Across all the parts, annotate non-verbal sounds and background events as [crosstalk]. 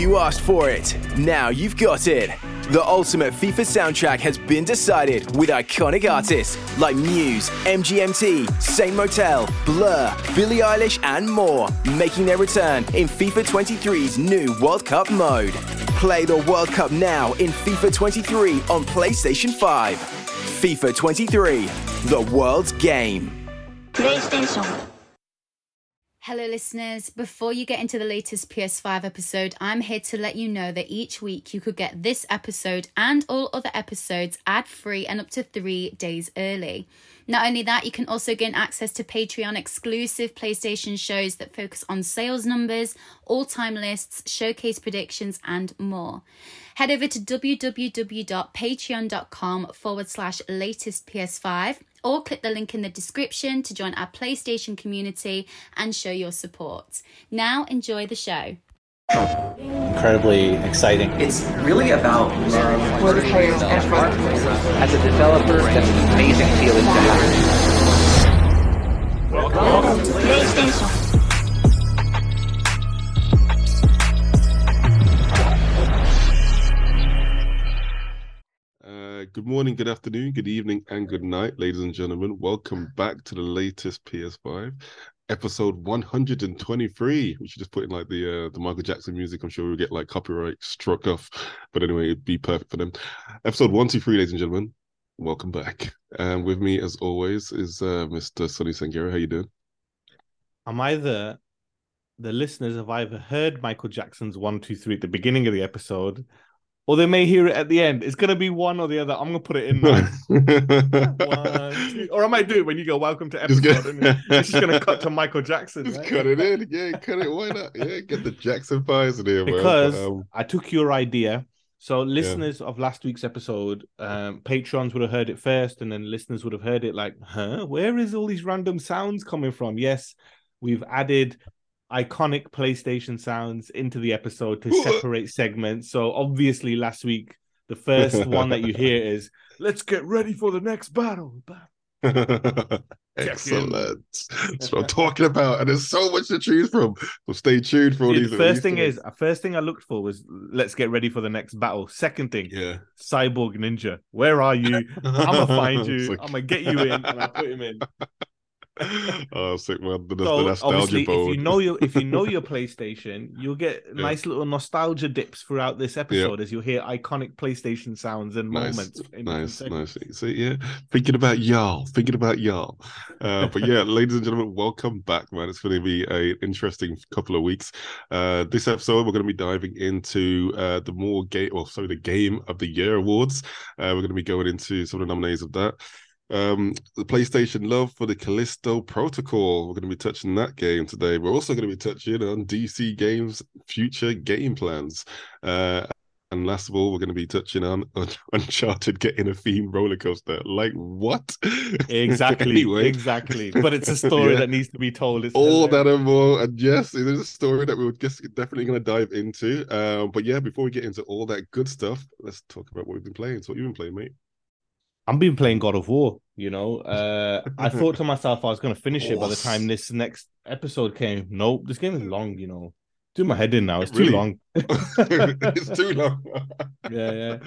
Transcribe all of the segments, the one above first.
You asked for it. Now you've got it. The ultimate FIFA soundtrack has been decided with iconic artists like Muse, MGMT, Saint Motel, Blur, Billie Eilish, and more, making their return in FIFA 23's new World Cup mode. Play the World Cup now in FIFA 23 on PlayStation 5. FIFA 23, the world's game. PlayStation Hello, listeners. Before you get into the latest PS5 episode, I'm here to let you know that each week you could get this episode and all other episodes ad free and up to three days early. Not only that, you can also gain access to Patreon exclusive PlayStation shows that focus on sales numbers, all time lists, showcase predictions, and more. Head over to www.patreon.com forward slash latest PS5 or click the link in the description to join our PlayStation community and show your support. Now, enjoy the show. Incredibly exciting. It's really about love for the players and for the players. As a developer, that's an amazing feeling to have. Welcome to PlayStation. Good morning, good afternoon, good evening, and good night, ladies and gentlemen. Welcome back to the latest PS5 episode 123. We should just put in like the uh, the Michael Jackson music. I'm sure we'll get like copyright struck off, but anyway, it'd be perfect for them. Episode 123, ladies and gentlemen. Welcome back. And with me, as always, is uh, Mr. Sonny Sangera. How you doing? I'm either the listeners have either heard Michael Jackson's one, two, three at the beginning of the episode, or they may hear it at the end. It's gonna be one or the other. I'm gonna put it in there. [laughs] one, or I might do it when you go welcome to episode. Just and it's just gonna cut to [laughs] Michael Jackson. Just right? cut it in. Yeah, cut it. Why not? Yeah, get the Jackson Fives in here. Because but, um... I took your idea. So listeners yeah. of last week's episode, um, patrons would have heard it first, and then listeners would have heard it like, huh? Where is all these random sounds coming from? Yes, we've added iconic PlayStation sounds into the episode to [laughs] separate segments. So obviously, last week the first one that you hear is "Let's get ready for the next battle." [laughs] Excellent. That's what I'm talking about, and there's so much to choose from. So stay tuned for all Dude, these. First thing is, uh, first thing I looked for was let's get ready for the next battle. Second thing, yeah, Cyborg Ninja, where are you? I'm gonna find [laughs] you. Like... I'm gonna get you in, and I put him in. [laughs] oh, sick man! The, so the nostalgia if you know your if you know your [laughs] PlayStation, you'll get yeah. nice little nostalgia dips throughout this episode yeah. as you'll hear iconic PlayStation sounds and nice. moments. nice, nice. So yeah, thinking about y'all, thinking about y'all. Uh, but yeah, ladies and gentlemen, welcome back, man. It's going to be a interesting couple of weeks. Uh, this episode, we're going to be diving into uh, the more game, or sorry, the Game of the Year awards. Uh, we're going to be going into some of the nominees of that. Um, the PlayStation love for the Callisto Protocol. We're going to be touching that game today. We're also going to be touching on DC Games' future game plans. Uh, and last of all, we're going to be touching on, on [laughs] Uncharted getting a theme roller coaster. Like what? Exactly, [laughs] anyway. exactly. But it's a story [laughs] yeah. that needs to be told. It's all that and more. And yes, it is a story that we're just definitely going to dive into. Um, but yeah, before we get into all that good stuff, let's talk about what we've been playing. So, what you've been playing, mate? I've been playing God of War. You know, [laughs] uh, I thought to myself I was going to finish it by the time this next episode came. Nope, this game is long. You know, do my head in now. It's too long. [laughs] it's too long. [laughs] yeah, yeah.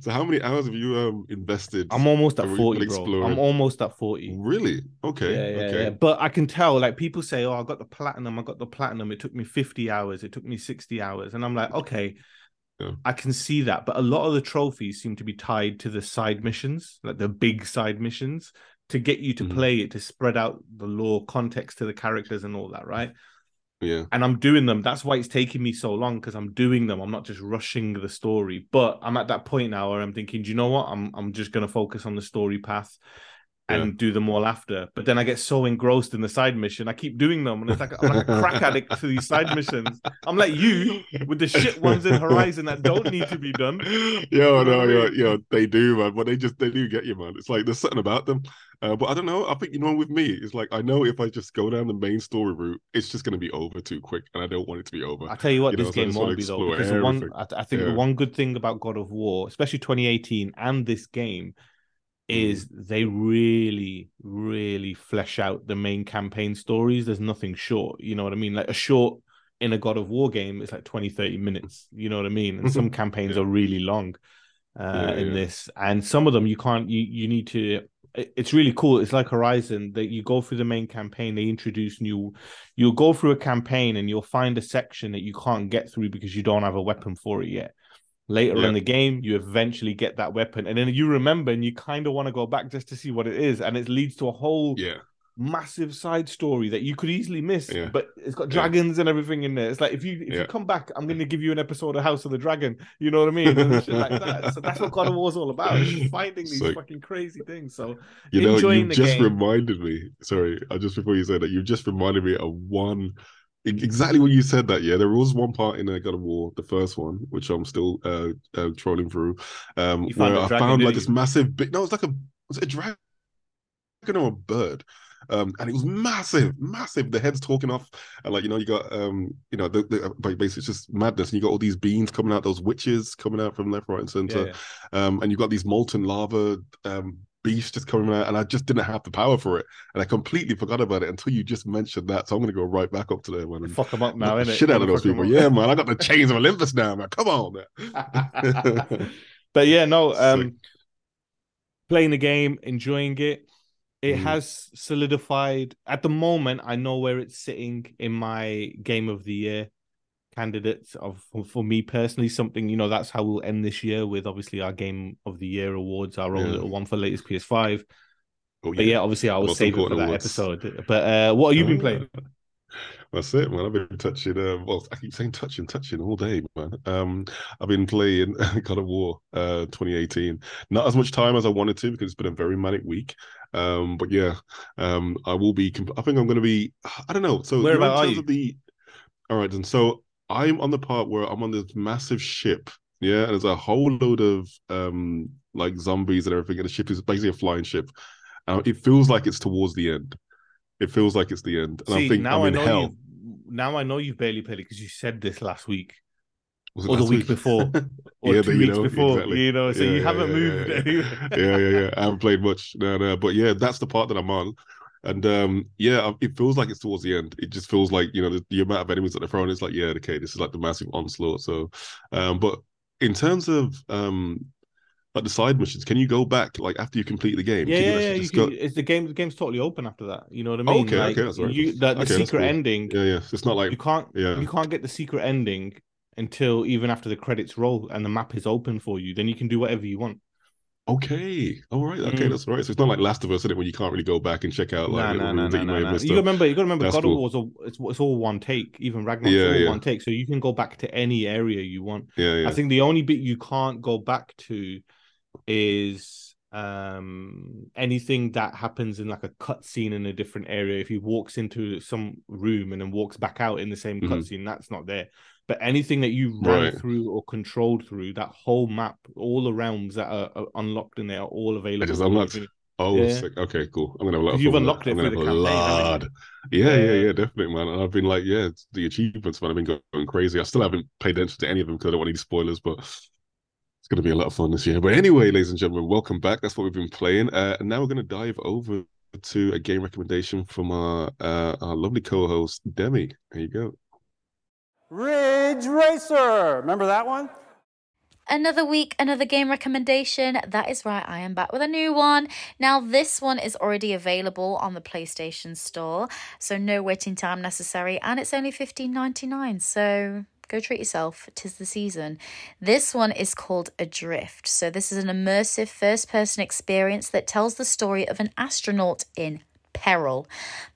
So, how many hours have you um invested? I'm almost at forty, bro. I'm almost at forty. Really? Okay. Yeah, yeah, okay. yeah. But I can tell, like people say, "Oh, I got the platinum. I got the platinum. It took me fifty hours. It took me sixty hours," and I'm like, okay yeah. I can see that, but a lot of the trophies seem to be tied to the side missions, like the big side missions, to get you to mm-hmm. play it, to spread out the lore, context to the characters, and all that, right? Yeah. And I'm doing them. That's why it's taking me so long because I'm doing them. I'm not just rushing the story. But I'm at that point now where I'm thinking, do you know what? I'm I'm just gonna focus on the story path and yeah. do them all after. But then I get so engrossed in the side mission, I keep doing them, and it's like I'm like a crack addict to these side missions. I'm like you with the shit ones in Horizon that don't need to be done. [laughs] Yo, no, yo, yo, they do, man. But they just they do get you, man. It's like there's something about them. Uh, but I don't know. I think you know with me, it's like I know if I just go down the main story route, it's just going to be over too quick, and I don't want it to be over. I tell you what, you this know, game so won't be though. Because the one, I, I think yeah. the one good thing about God of War, especially 2018, and this game is mm. they really, really flesh out the main campaign stories. There's nothing short. You know what I mean? Like a short in a God of War game, it's like 20, 30 minutes. You know what I mean? And some campaigns Yeah. are really long uh, Yeah, in yeah. this, and some of them you can't. You you need to. It's really cool. It's like Horizon that you go through the main campaign. They introduce new. You'll go through a campaign and you'll find a section that you can't get through because you don't have a weapon for it yet. Later Yeah. in the game, you eventually get that weapon, and then you remember, and you kind of want to go back just to see what it is, and it leads to a whole Yeah, massive side story that you could easily miss. Yeah. But it's got Yeah. dragons and everything in there. It's like if you if Yeah. you come back, I'm going to give you an episode of House of the Dragon. You know what I mean? And shit like that. So that's what God of War's all about. It's finding these Sick. fucking crazy things. So you know, you just game. reminded me. Sorry, I just before you said that, you just reminded me of one. Exactly what you said that, yeah, there was one part in uh, God of War, the first one, which I'm still uh, uh trolling through, um, You found where a I found like this massive big. No, it was like a was it a dragon or a bird? Um, and it was massive, massive. The head's talking off, and like you know, you got um, you know, the, the basically it's just madness, and you got all these beans coming out, those witches coming out from left, right, and center, Yeah. um, and you've got these molten lava um beasts just coming out, and I just didn't have the power for it, and I completely forgot about it until you just mentioned that. So I'm gonna go right back up to there, man. and fuck them up now, innit? shit out of those people. Yeah, man. I got the chains of Olympus now, man. Come on, man. [laughs] but yeah, no. Um, playing the game, enjoying it. It Mm. has solidified. At the moment, I know where it's sitting in my game of the year candidates of for, for me personally. Something you know that's how we'll end this year with obviously our game of the year awards, our own Yeah. little one for latest PS5. Oh, But yeah, obviously I will Most save it for that awards. episode. But uh, what have you been playing? [laughs] That's it, man. I've been touching. Uh, well, I keep saying touching, touching all day, man. Um, I've been playing [laughs] God of War, uh, 2018. Not as much time as I wanted to because it's been a very manic week. Um, but yeah, um, I will be. Comp- I think I'm going to be. I don't know. So Where about are you? the. All right, and So I'm on the part where I'm on this massive ship. Yeah, and there's a whole load of um like zombies and everything, and the ship is basically a flying ship. Uh, it feels like it's towards the end. It feels like it's the end, and See, I think now I'm I in know hell. you. Now I know you've barely played it because you said this last week Was it or the last week before, [laughs] or Yeah, two weeks know, before. exactly. You know, so Yeah, you yeah, haven't yeah, moved. yeah, yeah, yeah. I haven't played much. No, no, but yeah, that's the part that I'm on. And um, yeah, it feels like it's towards the end. It just feels like you know the, the amount of enemies that they're throwing. It's like yeah, okay, this is like the massive onslaught. So, um, but in terms of um, like the side missions, can you go back like after you complete the game? Yeah, yeah, yeah. Can, go? it's the game. The game's totally open after that. You know what I Oh, mean? okay, like, okay, that's right. You, the, the Okay, secret cool. ending. Yeah, yeah. It's not like you can't. yeah. You can't get the secret ending until even after the credits roll and the map is open for you. Then you can do whatever you want. Okay, all right, okay, Mm. that's all right. So it's not like Last of Us, is it? When you can't really go back and check out like Nah, nah, nah, you nah, nah. You remember. You gotta remember. That's God cool. of War's all it's, it's all one take. Even Ragnarok's Yeah, all yeah. one take, so you can go back to any area you want. Yeah, yeah. I think the only bit you can't go back to is um anything that happens in like a cutscene in a different area. If he walks into some room and then walks back out in the same Mhm. cutscene, that's not there. But anything that you ran Right. through or controlled through, that whole map, all the realms that are, are unlocked in there are all available. just unlocked. Oh, Yeah. sick. okay, cool. I'm gonna have a lot. of You've unlocked it through the campaign, lot. Yeah, yeah, Yeah. yeah, definitely, man. And I've been like, yeah, the achievements, man. I've been going crazy. I still haven't paid attention to any of them because I don't want any spoilers, but it's gonna be a lot of fun this year. But anyway, ladies and gentlemen, welcome back. That's what we've been playing, uh, and now we're gonna dive over to a game recommendation from our uh, our lovely co-host Demi. There you go. Ridge Racer. Remember that one? Another week, another game recommendation. That is right, I am back with a new one. Now, this one is already available on the PlayStation Store, so no waiting time necessary, and it's only $15.99. So go treat yourself. Tis the season. This one is called Adrift. So, this is an immersive first person experience that tells the story of an astronaut in peril.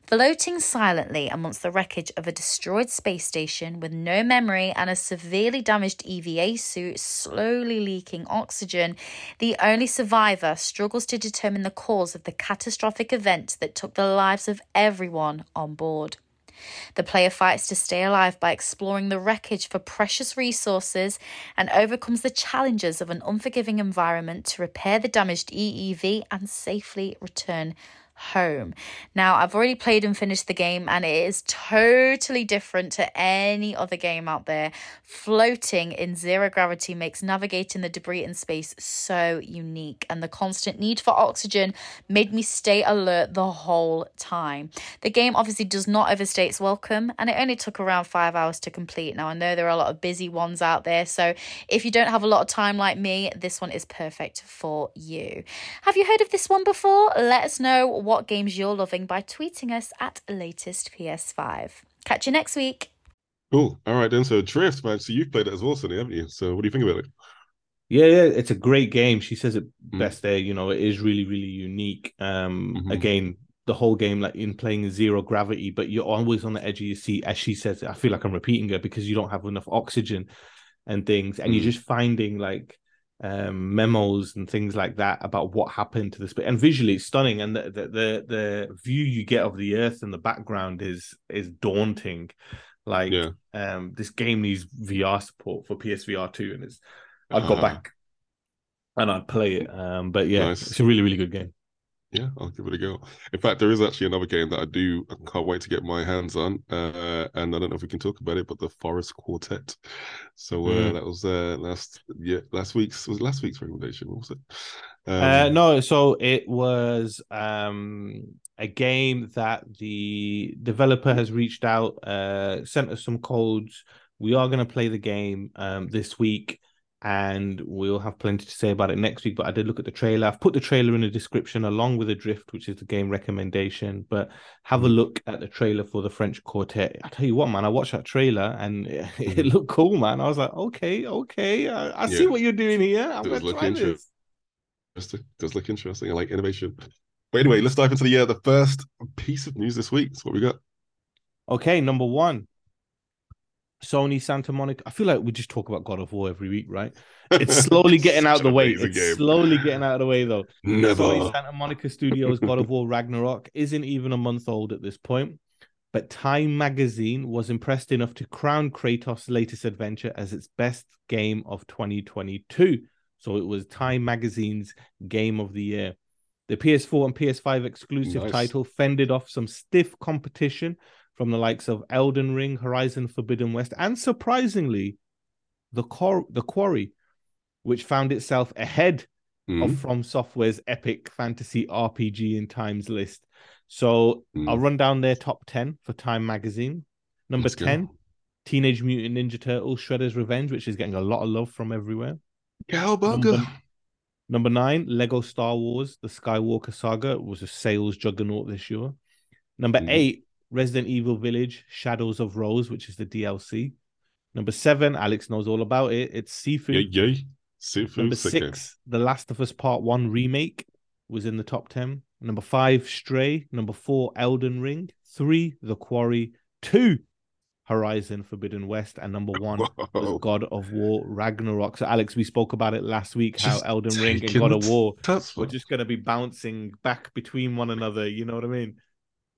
Floating silently amongst the wreckage of a destroyed space station with no memory and a severely damaged EVA suit slowly leaking oxygen, the only survivor struggles to determine the cause of the catastrophic event that took the lives of everyone on board. The player fights to stay alive by exploring the wreckage for precious resources and overcomes the challenges of an unforgiving environment to repair the damaged EVA and safely return home. Now, I've already played and finished the game, and it is totally different to any other game out there. Floating in zero gravity makes navigating the debris in space so unique, and the constant need for oxygen made me stay alert the whole time. The game obviously does not overstay its welcome, and it only took around five hours to complete. Now, I know there are a lot of busy ones out there, so if you don't have a lot of time like me, this one is perfect for you. Have you heard of this one before? Let us know what games you're loving by tweeting us at latest PS5. Catch you next week. Cool. All right then. So Adrift, man. So you've played it as well, Sonny, haven't you? So what do you think about it? Yeah, yeah, it's a great game. She says it Mm. best there. You know, it is really, really unique. Um, Mhm. again, the whole game, like in playing zero gravity, but you're always on the edge of your seat. As she says, I feel like I'm repeating her because you don't have enough oxygen and things, and Mm. you're just finding like um memos and things like that about what happened to the space. And visually, it's stunning, and the, the the the view you get of the Earth in the background is is daunting. Like, Yeah. um, this game needs VR support for PSVR two, and it's I'd go Ah. back and I'd play it. Um, but yeah, Nice. it's a really, really good game. Yeah, I'll give it a go. In fact, there is actually another game that I do I can't wait to get my hands on. Uh, and I don't know if we can talk about it, but the Forest Quartet. So uh, Mm. that was uh last yeah last week's was last week's recommendation. What was it? Um, uh, no, so it was um a game that the developer has reached out, uh, sent us some codes. We are going to play the game um this week, and we'll have plenty to say about it next week. But I did look at the trailer. I've put the trailer in the description along with the drift, which is the game recommendation. But have a look at the trailer for the Forest Quartet. I tell you what, man, I watched that trailer and [laughs] it, it looked cool, man. I was like, okay, okay, I, I see what you're doing here. I'm Does gonna look try this. Interesting. Does look interesting. I like innovation. But anyway, let's dive into the uh, the first piece of news this week. So what we got? Okay, number one. Sony Santa Monica. I feel like we just talk about God of War every week, right? It's [laughs] slowly getting out of the way. It's game. slowly getting out of the way, though. Never. Sony Santa Monica Studios God of War Ragnarok isn't even a month old at this point, but Time Magazine was impressed enough to crown Kratos' latest adventure as its best game of 2022. So it was Time Magazine's Game of the Year. The PS4 and PS5 exclusive Nice. title fended off some stiff competition from the likes of Elden Ring, Horizon Forbidden West, and surprisingly, the Quar- the Quarry, which found itself ahead Mm. of FromSoftware's epic fantasy RPG in Time's list. So Mm. I'll run down their top 10 for Time magazine. Number Let's go. 10, Teenage Mutant Ninja Turtles Shredder's Revenge, which is getting a lot of love from everywhere. Cowabunga. Number, number nine, Lego Star Wars The Skywalker Saga was a sales juggernaut this year. Number Mhm. eight, Resident Evil Village Shadows of Rose, which is the DLC. Number seven, Alex knows all about it. It's Sifu. Yay, yay. Sifu, Number six, The Last of Us Part One remake was in the top ten. Number five, Stray. Number four, Elden Ring. Three, The Quarry. Two, Horizon Forbidden West, and number one was [laughs] God of War Ragnarok. So, Alex, we spoke about it last week how Just Elden Ring and God of War were just going to be bouncing back between one another. You know what I mean?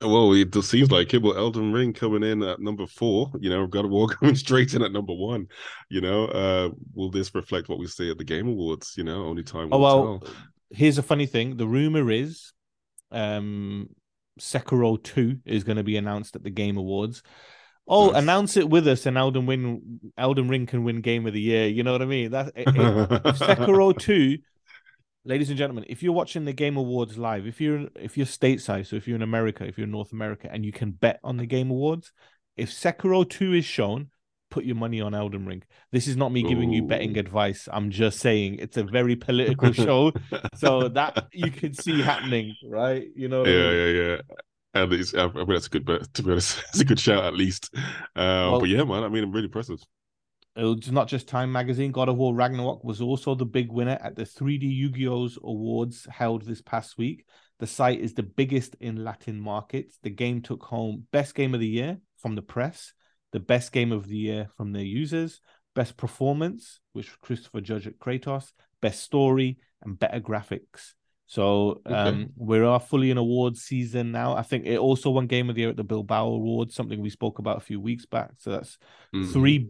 Well, it just seems like it. Well, Elden Ring coming in at number four, you know, God of War [laughs] coming straight in at number one. You know, uh, will this reflect what we see at the Game Awards? You know, only time will Oh well, tell. here's a funny thing. The rumor is, um, Sekiro Two is going to be announced at the Game Awards. Oh, Nice. announce it with us, and Elden win. Elden Ring can win Game of the Year. You know what I mean? That if [laughs] Sekiro Two, ladies and gentlemen, if you're watching the Game Awards live, if you're if you're stateside, so if you're in America, if you're in North America, and you can bet on the Game Awards, if Sekiro Two is shown, put your money on Elden Ring. This is not me giving you betting advice. I'm just saying it's a very political [laughs] show, so [laughs] that you can see happening, right? You know, yeah, yeah, yeah. And it's, I mean, that's a good bet. To be honest, [laughs] it's a good shout at least. Uh, Well- but yeah, man, I mean, I'm really impressive. It's not just Time Magazine. God of War Ragnarok was also the big winner at the 3D Juegos awards held this past week. The site is the biggest in Latin markets. The game took home Best Game of the Year from the press, the Best Game of the Year from their users, Best Performance, which Christopher Judge at Kratos, Best Story, and Better Graphics. So um, we're fully in awards season now. I think it also won Game of the Year at the Bilbao Awards, something we spoke about a few weeks back. So that's Mhm. three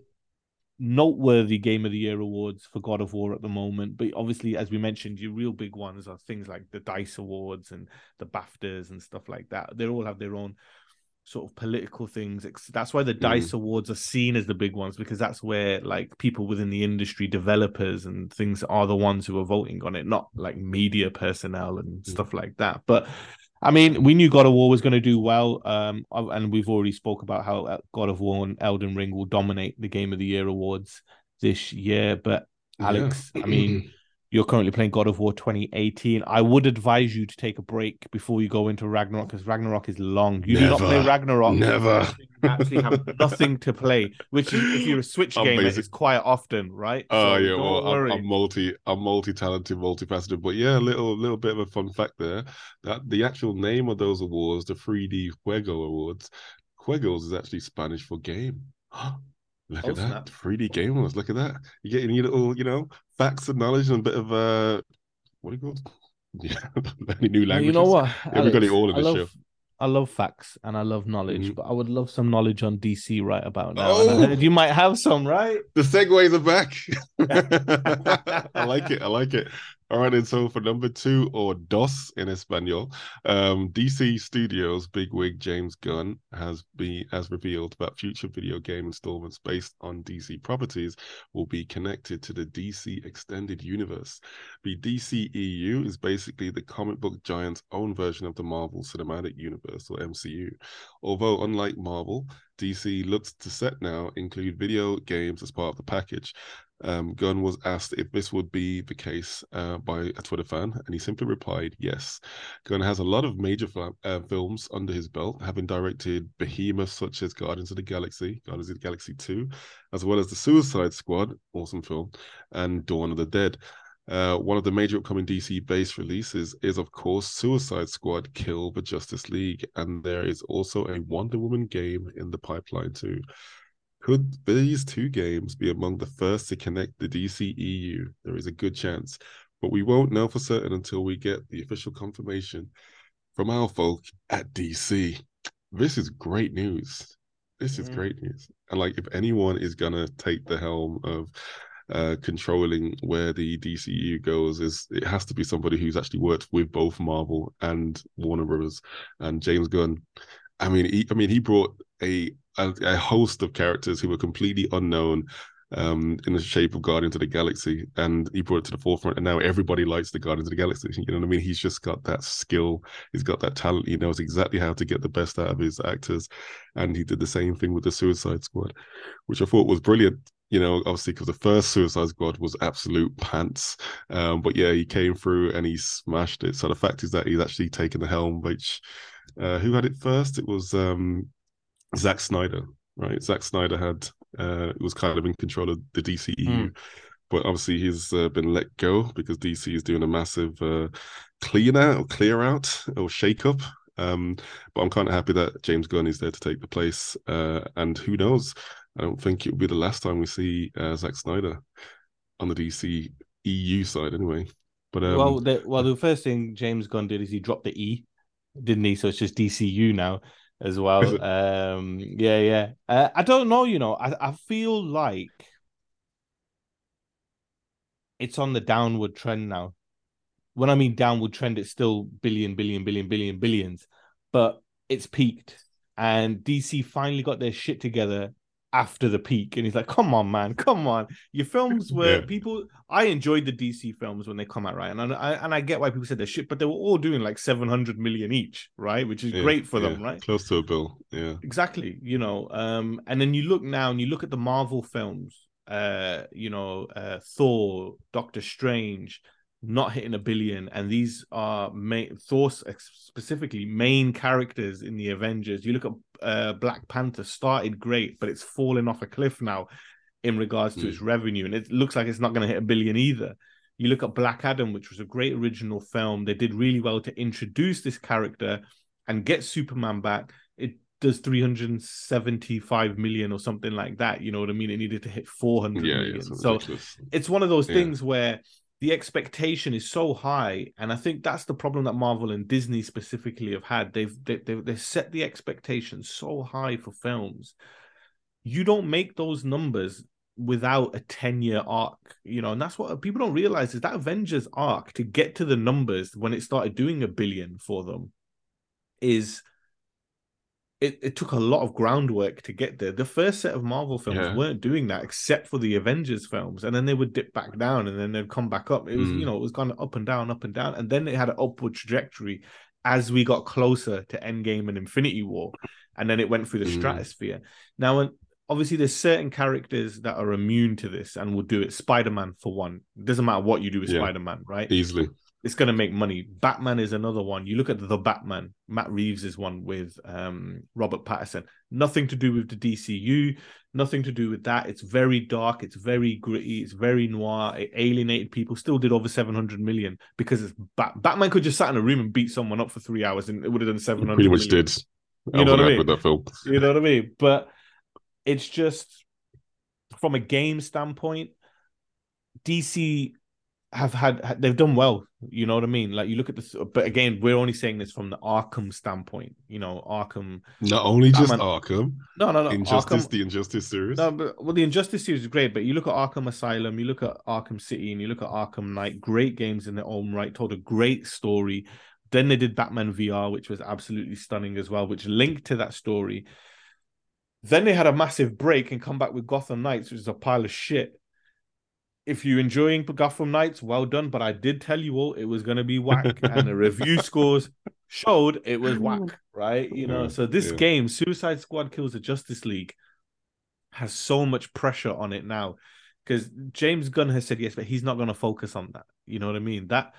noteworthy Game of the Year awards for God of War at the moment. But obviously, as we mentioned, your real big ones are things like the Dice Awards and the BAFTAs and stuff like that. They all have their own sort of political things. That's why the mm. Dice Awards are seen as the big ones because that's where like people within the industry, developers and things are the ones who are voting on it, not like media personnel and mm. stuff like that. But I mean, we knew God of War was going to do well, um, and we've already spoke about how uh, God of War and Elden Ring will dominate the Game of the Year awards this year. But Alex, yeah. I mean, [clears throat] you're currently playing God of War 2018. I would advise you to take a break before you go into Ragnarok because Ragnarok is long. You never, do not play Ragnarok. Never. You actually have [laughs] nothing to play, which is if you're a Switch gamer, it's quite often, right? Oh so yeah, well, I'm, I'm, multi, I'm multi-talented, multifaceted. But yeah, a little, little bit of a fun fact there. That the actual name of those awards, the 3D Juego Awards, Juegos is actually Spanish for game. [gasps] Look oh, at that. 3D game awards. Look at that. You're getting your little, you know, facts and knowledge and a bit of uh what do you call it? [laughs] Yeah, any new languages. You know what? Yeah, we got it all in the show. I love facts and I love knowledge, mm-hmm. but I would love some knowledge on DC right about now. Oh! you might have some, right? The segues are back. [laughs] [laughs] I like it. I like it. All right, and so for number two, or DOS in Espanol, um, DC Studios bigwig James Gunn has be has revealed that future video game installments based on DC properties will be connected to the DC extended universe. The DCEU is basically the comic book giant's own version of the Marvel Cinematic Universe or MCU. Although unlike Marvel, DC looks to set now include video games as part of the package. Um, Gunn was asked if this would be the case uh, by a Twitter fan, and he simply replied, yes. Gunn has a lot of major uh, films under his belt, having directed behemoths such as Guardians of the Galaxy, Guardians of the Galaxy 2, as well as The Suicide Squad, awesome film, and Dawn of the Dead. Uh, one of the major upcoming DC based releases is, of course, Suicide Squad Kill the Justice League, and there is also a Wonder Woman game in the pipeline, too. Could these two games be among the first to connect the DC EU? There is a good chance, but we won't know for certain until we get the official confirmation from our folk at DC. This is great news. This is mm. great news. And like, if anyone is gonna take the helm of uh, controlling where the DCU goes is it has to be somebody who's actually worked with both Marvel and Warner Brothers and James Gunn. I mean, he, I mean, he brought a a, a host of characters who were completely unknown um, in the shape of Guardians of the Galaxy, and he brought it to the forefront. And now everybody likes the Guardians of the Galaxy. You know what I mean? He's just got that skill. He's got that talent. He knows exactly how to get the best out of his actors. And he did the same thing with the Suicide Squad, which I thought was brilliant. You know, obviously because the first Suicide Squad was absolute pants, um, but yeah, he came through and he smashed it. So the fact is that he's actually taken the helm. Which uh, who had it first? It was um, Zack Snyder, right? Zack Snyder had uh, was kind of in control of the DCEU, mm. but obviously he's uh, been let go because DC is doing a massive uh, clean out or clear out or shake up. Um, but I'm kind of happy that James Gunn is there to take the place. Uh, and who knows? I don't think it will be the last time we see uh, Zack Snyder on the DC EU side, anyway. But um, well, the, well, the first thing James Gunn did is he dropped the E, didn't he? So it's just DCU now as well. um, yeah, yeah. Uh, I don't know. You know, I I feel like it's on the downward trend now. When I mean downward trend, it's still billion, billion, billion, billion, billions, but it's peaked. And DC finally got their shit together after the peak and he's like come on man come on your films were yeah. people i enjoyed the dc films when they come out right and I, and I get why people said they're shit but they were all doing like 700 million each right which is yeah, great for yeah. them right close to a bill yeah exactly you know um and then you look now and you look at the marvel films uh you know uh thor doctor strange not hitting a billion, and these are main Thor specifically main characters in the Avengers. You look at uh, Black Panther started great, but it's fallen off a cliff now in regards to mm. its revenue, and it looks like it's not going to hit a billion either. You look at Black Adam, which was a great original film. They did really well to introduce this character and get Superman back. It does 375 million or something like that. You know what I mean? It needed to hit 400 yeah, million. Yeah, so it's one of those yeah. things where the expectation is so high and i think that's the problem that marvel and disney specifically have had. They've they, have they've set the expectations so high for films. You don't make those numbers without a 10 year arc, you know, and that's what people don't realize is that Avengers arc to get to the numbers when it started doing a billion for them is it, it took a lot of groundwork to get there. The first set of Marvel films Yeah. weren't doing that except for the Avengers films, and then they would dip back down and then they'd come back up. It was, Mm. you know, it was gone up and down, up and down, and then it had an upward trajectory as we got closer to Endgame and Infinity War, and then it went through the Mm. stratosphere. Now, when obviously there's certain characters that are immune to this and will do it. Spider-Man for one. It doesn't matter what you do with Yeah. Spider-Man, right? Easily. it's going to make money. Batman is another one. You look at the Batman. Matt Reeves is one with um, Robert Pattinson. Nothing to do with the DCU. Nothing to do with that. It's very dark. It's very gritty. It's very noir. It alienated people. Still did over seven hundred million because it's Bat- Batman could just sat in a room and beat someone up for three hours and it would have done seven hundred. Pretty much did. You know what I mean? With that film. You know what I mean? But it's just from a game standpoint, DC have had they've done well. You know what I mean? Like you look at this, but again, we're only saying this from the Arkham standpoint. You know, Arkham. Not only just Batman- Arkham, No, no, no. Injustice, Arkham, the Injustice series. no, but well, the Injustice series is great, but you look at Arkham Asylum, you look at Arkham City, and you look at Arkham Knight. Great games in their own right, told a great story. Then they did Batman VR, which was absolutely stunning as well, which linked to that story. Then they had a massive break and come back with Gotham Knights, which is a pile of shit. If you're enjoying Gotham Knights, well done. But I did tell you all it was going to be whack, [laughs] and the review scores showed it was mm. whack, right? You know, so this yeah. game, Suicide Squad Kills the Justice League, has so much pressure on it now because James Gunn has said yes, but he's not going to focus on that. You know what I mean? That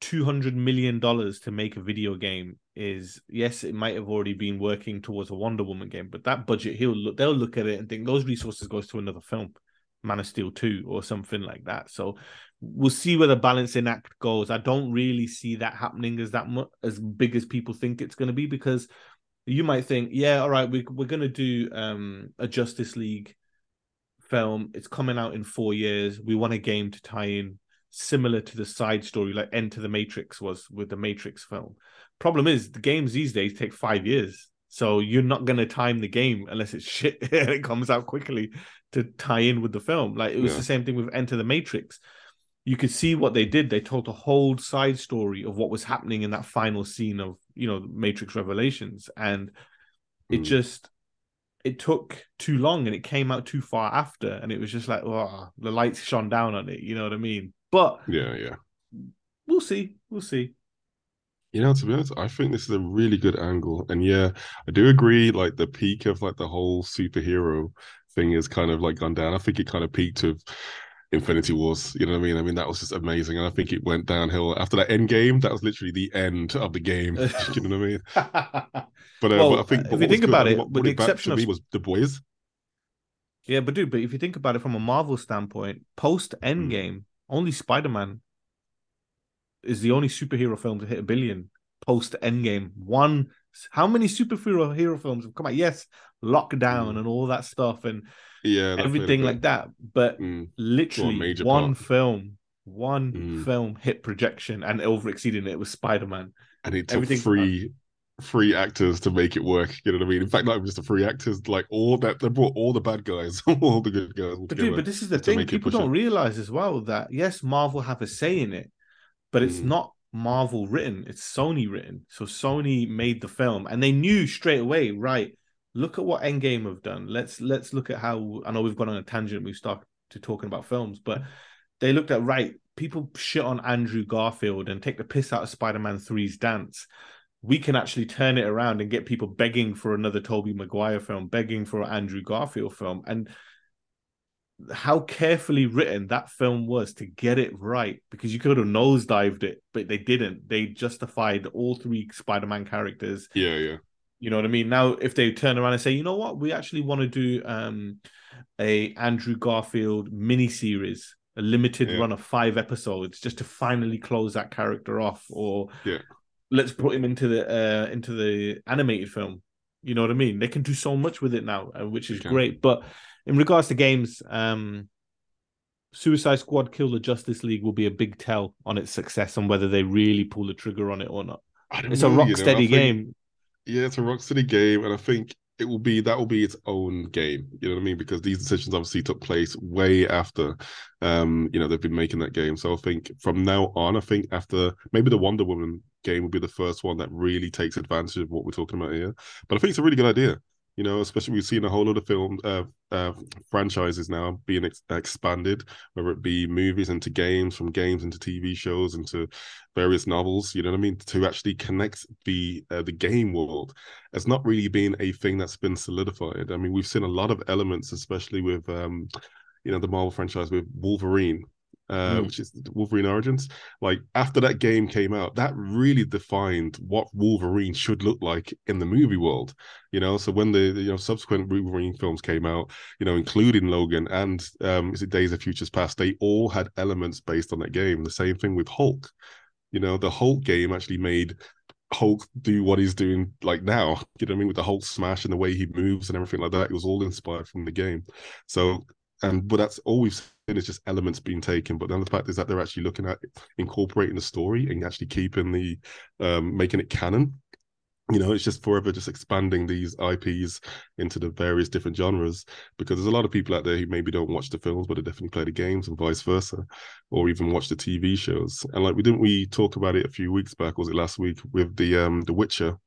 two hundred million dollars to make a video game is yes, it might have already been working towards a Wonder Woman game, but that budget he'll look they'll look at it and think those resources goes to another film, Man of Steel two or something like that. So we'll see where the balancing act goes. I don't really see that happening as that much as big as people think it's going to be because you might think, yeah, all right, we, we're going to do um, a Justice League film. It's coming out in four years. We want a game to tie in similar to the side story like Enter the Matrix was with the Matrix film. Problem is, the games these days take five years. So you're not going to time the game unless it's [laughs] shit and it comes out quickly to tie in with the film. Like it was Yeah. the same thing with Enter the Matrix. You could see what they did. They told a whole side story of what was happening in that final scene of, you know, Matrix Revelations. And it Mm. just it took too long and it came out too far after. And it was just like, oh, the lights shone down on it. You know what I mean? But Yeah, yeah. we'll see. We'll see. You know, to be honest, I think this is a really good angle. And yeah, I do agree, like the peak of like the whole superhero thing is kind of like gone down. I think it kind of peaked with Infinity Wars. You know what I mean? I mean, that was just amazing. And I think it went downhill after that end game. That was literally the end of the game. [laughs] [laughs] you know what I mean? [laughs] But, uh, Well, but I think if you think about and it, what with the it exception of- me was the boys. Yeah, but dude, but if you think about it from a Marvel standpoint, post. Endgame, only Spider Man is the only superhero film to hit a billion. Post Endgame, one. How many superhero hero films have come out? Yes, Lockdown Mm. and all that stuff and Yeah, that played a everything like that. But Mm. literally, one part. film, one Mm. film hit projection and over exceeding it was Spider Man. and it took Everything- three three actors to make it work. You know what I mean? In fact, not even just the three actors, like all that they brought all the bad guys, [laughs] all the good guys. But dude, but this is the thing. People don't it. realize as well that yes, Marvel have a say in it, but it's Mhm. not Marvel written. It's Sony written. So Sony made the film, and they knew straight away. Right, look at what Endgame have done. Let's let's look at how. I know we've gone on a tangent. We've started to talking about films, but they looked at right. People shit on Andrew Garfield and take the piss out of Spider-Man 3's dance. We can actually turn it around and get people begging for another Tobey Maguire film, begging for an Andrew Garfield film, and how carefully written that film was to get it right because you could have nosedived it, but they didn't. They justified all three Spider-Man characters. Yeah, yeah. You know what I mean? Now, if they turn around and say, you know what, we actually want to do um a Andrew Garfield miniseries, a limited Yeah. run of five episodes, just to finally close that character off, or Yeah. Let's put him into the uh into the animated film. You know what I mean? They can do so much with it now, uh, which is can. great. But in regards to games, um, Suicide Squad Kill the Justice League will be a big tell on its success and whether they really pull the trigger on it or not. It's know, a you rock know, I steady think- game. Yeah, it's a Rocksteady game, and I think it will be that will be its own game. You know what I mean? Because these decisions obviously took place way after, um, you know, they've been making that game. So I think from now on, I think after maybe the Wonder Woman game will be the first one that really takes advantage of what we're talking about here. But I think it's a really good idea. You know, especially we've seen a whole lot of film uh, uh, franchises now being ex- expanded, whether it be movies into games, from games into TV shows, into various novels. You know what I mean? To actually connect the uh, the game world, it's not really been a thing that's been solidified. I mean, we've seen a lot of elements, especially with um, you know the Marvel franchise with Wolverine uh, mm. which is Wolverine Origins. Like after that game came out, that really defined what Wolverine should look like in the movie world. You know, so when the, you know subsequent Wolverine films came out, you know, including Logan and um, is it Days of Futures Past, they all had elements based on that game. The same thing with Hulk. You know, the Hulk game actually made Hulk do what he's doing like now. [laughs] You know what I mean? With the Hulk smash and the way he moves and everything like that. It was all inspired from the game. So and but that's all we've is just elements being taken. But then the fact is that they're actually looking at incorporating the story and actually keeping the um, making it canon you know, it's just forever just expanding these IPs into the various different genres because there's a lot of people out there who maybe don't watch the films, but they definitely play the games and vice versa, or even watch the TV shows. And like we didn't we talk about it a few weeks back, was it last week with the um The Witcher,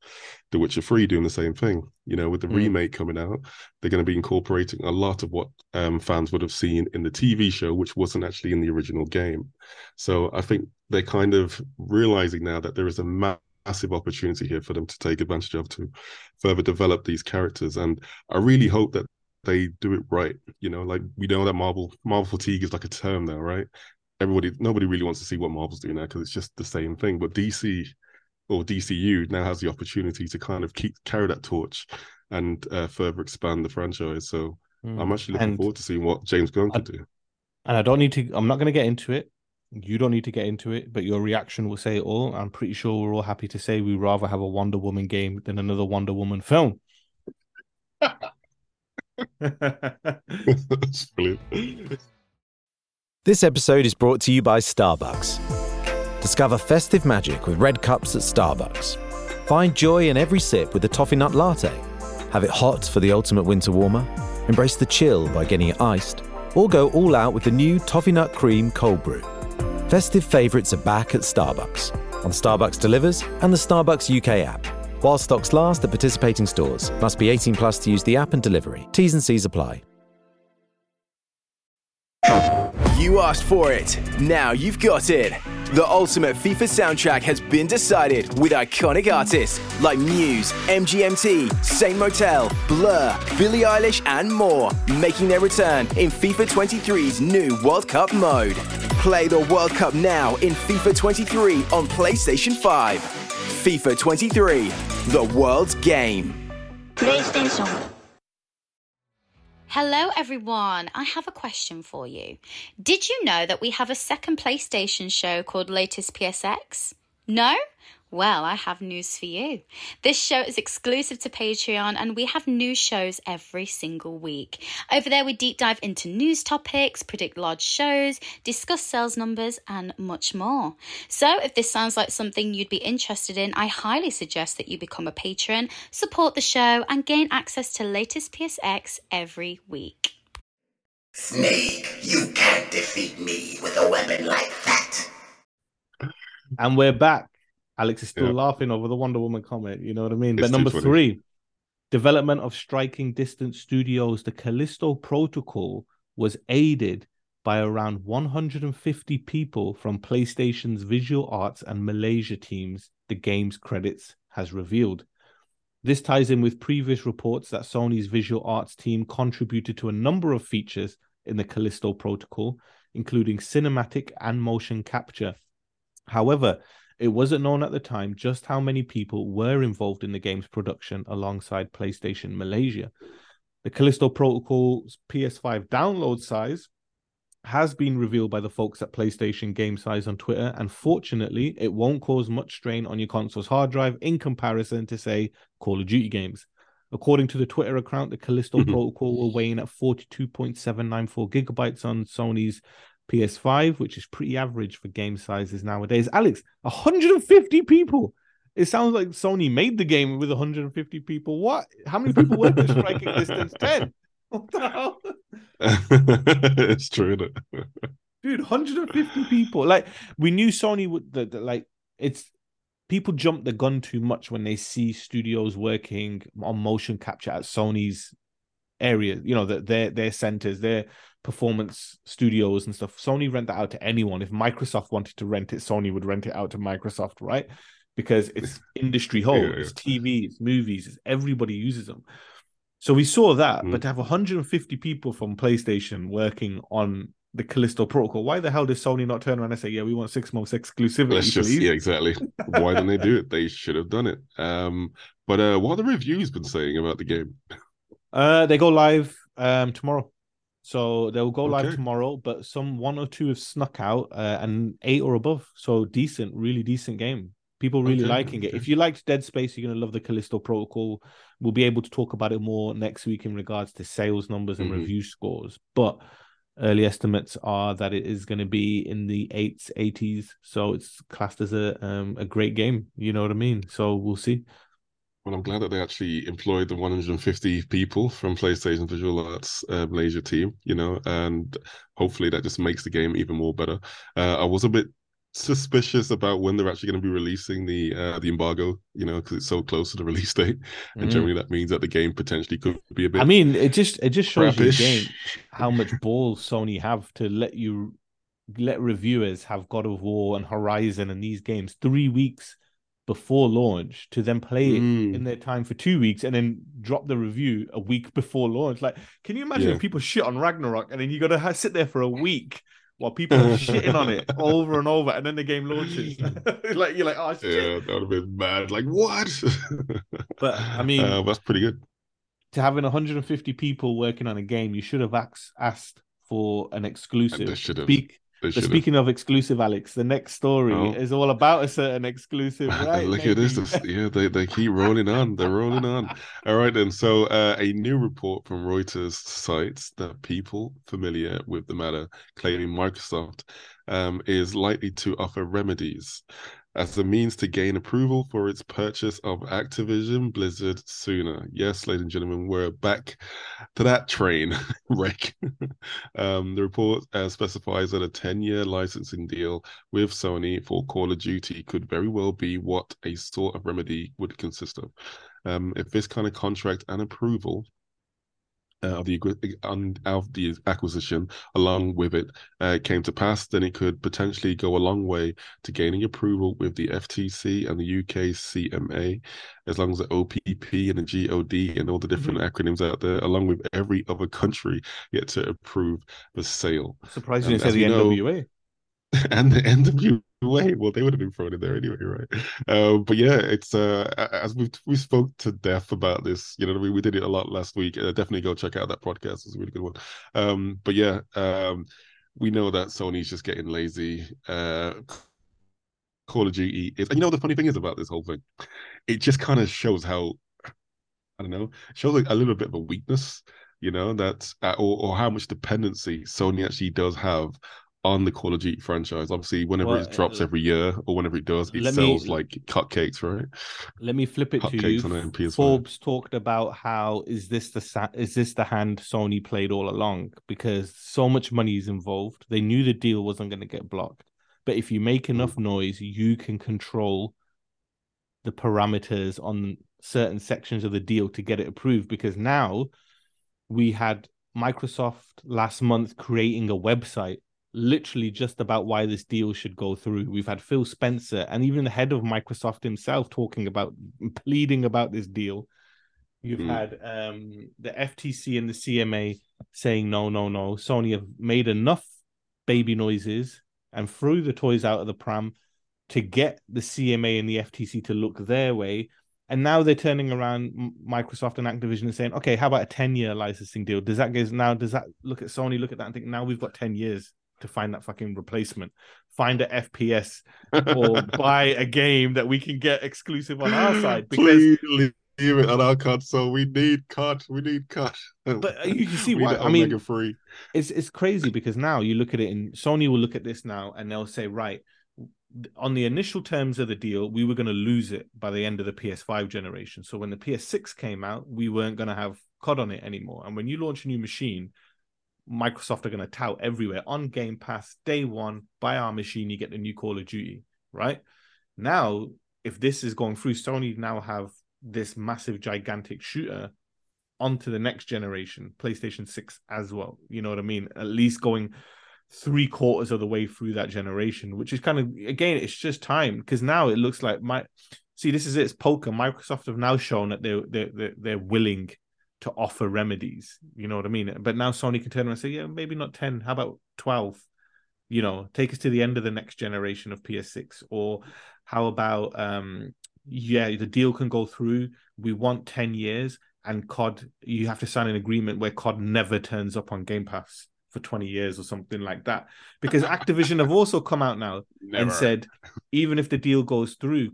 The Witcher 3 doing the same thing. You know, with the mm. remake coming out, they're going to be incorporating a lot of what um fans would have seen in the TV show, which wasn't actually in the original game. So I think they're kind of realizing now that there is a ma- massive opportunity here for them to take advantage of to further develop these characters. And I really hope that they do it right. You know, like we know that Marvel Marvel fatigue is like a term now, right? Everybody, nobody really wants to see what Marvel's doing now because it's just the same thing. But DC or DCU now has the opportunity to kind of keep carry that torch and uh, further expand the franchise. So mm. I'm actually looking and forward to seeing what James Gunn can do. And I don't need to. I'm not going to get into it you don't need to get into it, but your reaction will say it all. I'm pretty sure we're all happy to say we'd rather have a Wonder Woman game than another Wonder Woman film. [laughs] this episode is brought to you by Starbucks. Discover festive magic with red cups at Starbucks. Find joy in every sip with a toffee nut latte. Have it hot for the ultimate winter warmer. Embrace the chill by getting it iced. Or go all out with the new toffee nut cream cold brew. Festive favourites are back at Starbucks, on Starbucks Delivers and the Starbucks UK app. While stocks last at participating stores, must be 18 plus to use the app and delivery. T's and C's apply. You asked for it. Now you've got it. The ultimate FIFA soundtrack has been decided with iconic artists like Muse, MGMT, Saint Motel, Blur, Billie Eilish, and more, making their return in FIFA 23's new World Cup mode. Play the World Cup now in FIFA 23 on PlayStation 5. FIFA 23, the world's game. PlayStation. Hello, everyone. I have a question for you. Did you know that we have a second PlayStation show called Latest PSX? No? Well, I have news for you. This show is exclusive to Patreon and we have new shows every single week. Over there, we deep dive into news topics, predict large shows, discuss sales numbers, and much more. So, if this sounds like something you'd be interested in, I highly suggest that you become a patron, support the show, and gain access to latest PSX every week. Snake, you can't defeat me with a weapon like that. And we're back. Alex is still yeah. laughing over the Wonder Woman comment. You know what I mean? It's but number three, development of Striking Distance Studios, the Callisto Protocol was aided by around 150 people from PlayStation's visual arts and Malaysia teams, the game's credits has revealed. This ties in with previous reports that Sony's visual arts team contributed to a number of features in the Callisto Protocol, including cinematic and motion capture. However, it wasn't known at the time just how many people were involved in the game's production alongside PlayStation Malaysia. The Callisto Protocol's PS5 download size has been revealed by the folks at PlayStation Game Size on Twitter, and fortunately, it won't cause much strain on your console's hard drive in comparison to, say, Call of Duty games. According to the Twitter account, the Callisto mm-hmm. Protocol will weigh in at 42.794 gigabytes on Sony's PS5, which is pretty average for game sizes nowadays. Alex, 150 people It sounds like Sony made the game with 150 people. What? How many people work at striking distance? 10. [laughs] What the hell? [laughs] it's true, isn't it? Dude, 150 people. Like we knew Sony would the, the, like it's people jump the gun too much when they see studios working on motion capture at Sony's area, you know, that their their centers, their performance studios and stuff. Sony rent that out to anyone. If Microsoft wanted to rent it, Sony would rent it out to Microsoft, right? Because [laughs] it's industry whole, Yeah, yeah. it's TV, it's movies, it's everybody uses them. So we saw that, Mm. but to have 150 people from PlayStation working on the Callisto Protocol, why the hell does Sony not turn around and say, "Yeah, we want six months exclusivity"? Let's just please? yeah, exactly. Why didn't they do it? They should have done it. Um, but uh, what have the reviews been saying about the game? Uh, they go live um tomorrow, so they'll go live tomorrow. But some one or two have snuck out, uh, and eight or above. So decent, really decent game. People really Okay, liking it. If you liked Dead Space, you're gonna love the Callisto Protocol. We'll be able to talk about it more next week in regards to sales numbers and Mhm. review scores. But early estimates are that it is going to be in the eights, eighties. So it's classed as a um a great game. You know what I mean? So we'll see. Well, I'm glad that they actually employed the 150 people from PlayStation Visual Arts uh, Malaysia team, you know, and hopefully that just makes the game even more better. Uh, I was a bit suspicious about when they're actually going to be releasing the uh, the embargo, you know, because it's so close to the [laughs] release date, and Mm. generally that means that the game potentially could be a bit. I mean, it just it just shows you crappish. again how much balls Sony have to let you let reviewers have God of War and Horizon and these games three weeks before launch to then play it Mm. in their time for two weeks and then drop the review a week before launch. Like, can you imagine Yeah. if people shit on Ragnarok and then you got to ha- sit there for a week while people are shitting on it [laughs] over and over, and then the game launches? [laughs] [laughs] like you're like, oh shit. yeah, that would have been mad. Like what? But I mean, uh, that's pretty good. to having 150 people working on a game, you should have asked asked for an exclusive. they should have. Speak, They but have. speaking of exclusive, Alex, the next story Oh. is all about a certain exclusive, [laughs] right? Look at this. this- Yeah, they, they keep rolling on. They're rolling on. All right, then. So, uh, a new report from Reuters cites that people familiar with the matter claiming Microsoft um, is likely to offer remedies as a means to gain approval for its purchase of Activision Blizzard sooner. Yes, ladies and gentlemen, we're back to that train [laughs] wreck. um, the report uh, specifies that a 10 year licensing deal with Sony for Call of Duty could very well be what a sort of remedy would consist of. Um, if this kind of contract and approval uh, of the of the acquisition along with it uh, came to pass, then it could potentially go a long way to gaining approval with the FTC and the UK CMA, as long as the OPP and the GOD and all the different acronyms out there, along with every other country, get to approve the sale. And say the we know- NWA. [laughs] and the NWA. Well, they would have been thrown in there anyway, right? Uh, but yeah, it's uh, as we we spoke to Death about this. You know, we we did it a lot last week. Uh, definitely go check out that podcast. It's a really good one. Um, but yeah, um, we know that Sony's just getting lazy. Uh, Call of Duty is, and you know, the funny thing is about this whole thing, it just kind of shows how I don't know, shows like a little bit of a weakness, you know, that uh, or or how much dependency Sony actually does have on the Call of Duty franchise. Obviously, whenever Well, it drops uh, every year or whenever it does, it let me- sells like cupcakes, right? Let me flip it to you. on it PS5. Forbes talked about how is this the sa- is this the hand Sony played all along because so much money is involved. They knew the deal wasn't going to get blocked, but if you make enough noise, you can control the parameters on certain sections of the deal to get it approved. Because now we had Microsoft last month creating a website literally just about why this deal should go through. We've had Phil Spencer and even the head of Microsoft himself talking about pleading about this deal. You've Mm. had um, the FTC and the CMA saying no, no, no. Sony have made enough baby noises and threw the toys out of the pram to get the CMA and the FTC to look their way. And now they're turning around Microsoft and Activision and saying, okay, how about a 10 year licensing deal? Does that get now? Does that look at Sony, look at that and think now we've got 10 years to find that fucking replacement? Find a FPS or [laughs] buy a game that we can get exclusive on our side [gasps] because Please leave it on our console. We need cut. We need cut. But uh, you can see [laughs] why. I mean, free. it's it's crazy because now you look at it and Sony will look at this now and they'll say, right, on the initial terms of the deal, we were going to lose it by the end of the PS5 generation. So when the PS6 came out, we weren't going to have COD on it anymore. And when you launch a new machine, Microsoft are going to tout everywhere on Game Pass day one. Buy our machine, you get the new Call of Duty. Right now, if this is going through, Sony now have this massive, gigantic shooter onto the next generation, PlayStation 6 as well. You know what I mean? At least going three quarters of the way through that generation, which is kind of again, it's just time because now it looks like my see this is it, it's poker. Microsoft have now shown that they're they're they're willing to offer remedies. You know what I mean? But now Sony can turn around and say, yeah, maybe not ten. How about twelve? You know, take us to the end of the next generation of PS6, or how about um yeah, the deal can go through. We want ten years, and COD. You have to sign an agreement where COD never turns up on Game Pass for 20 years or something like that. Because [laughs] Activision have also come out now Never. and said, even if the deal goes through,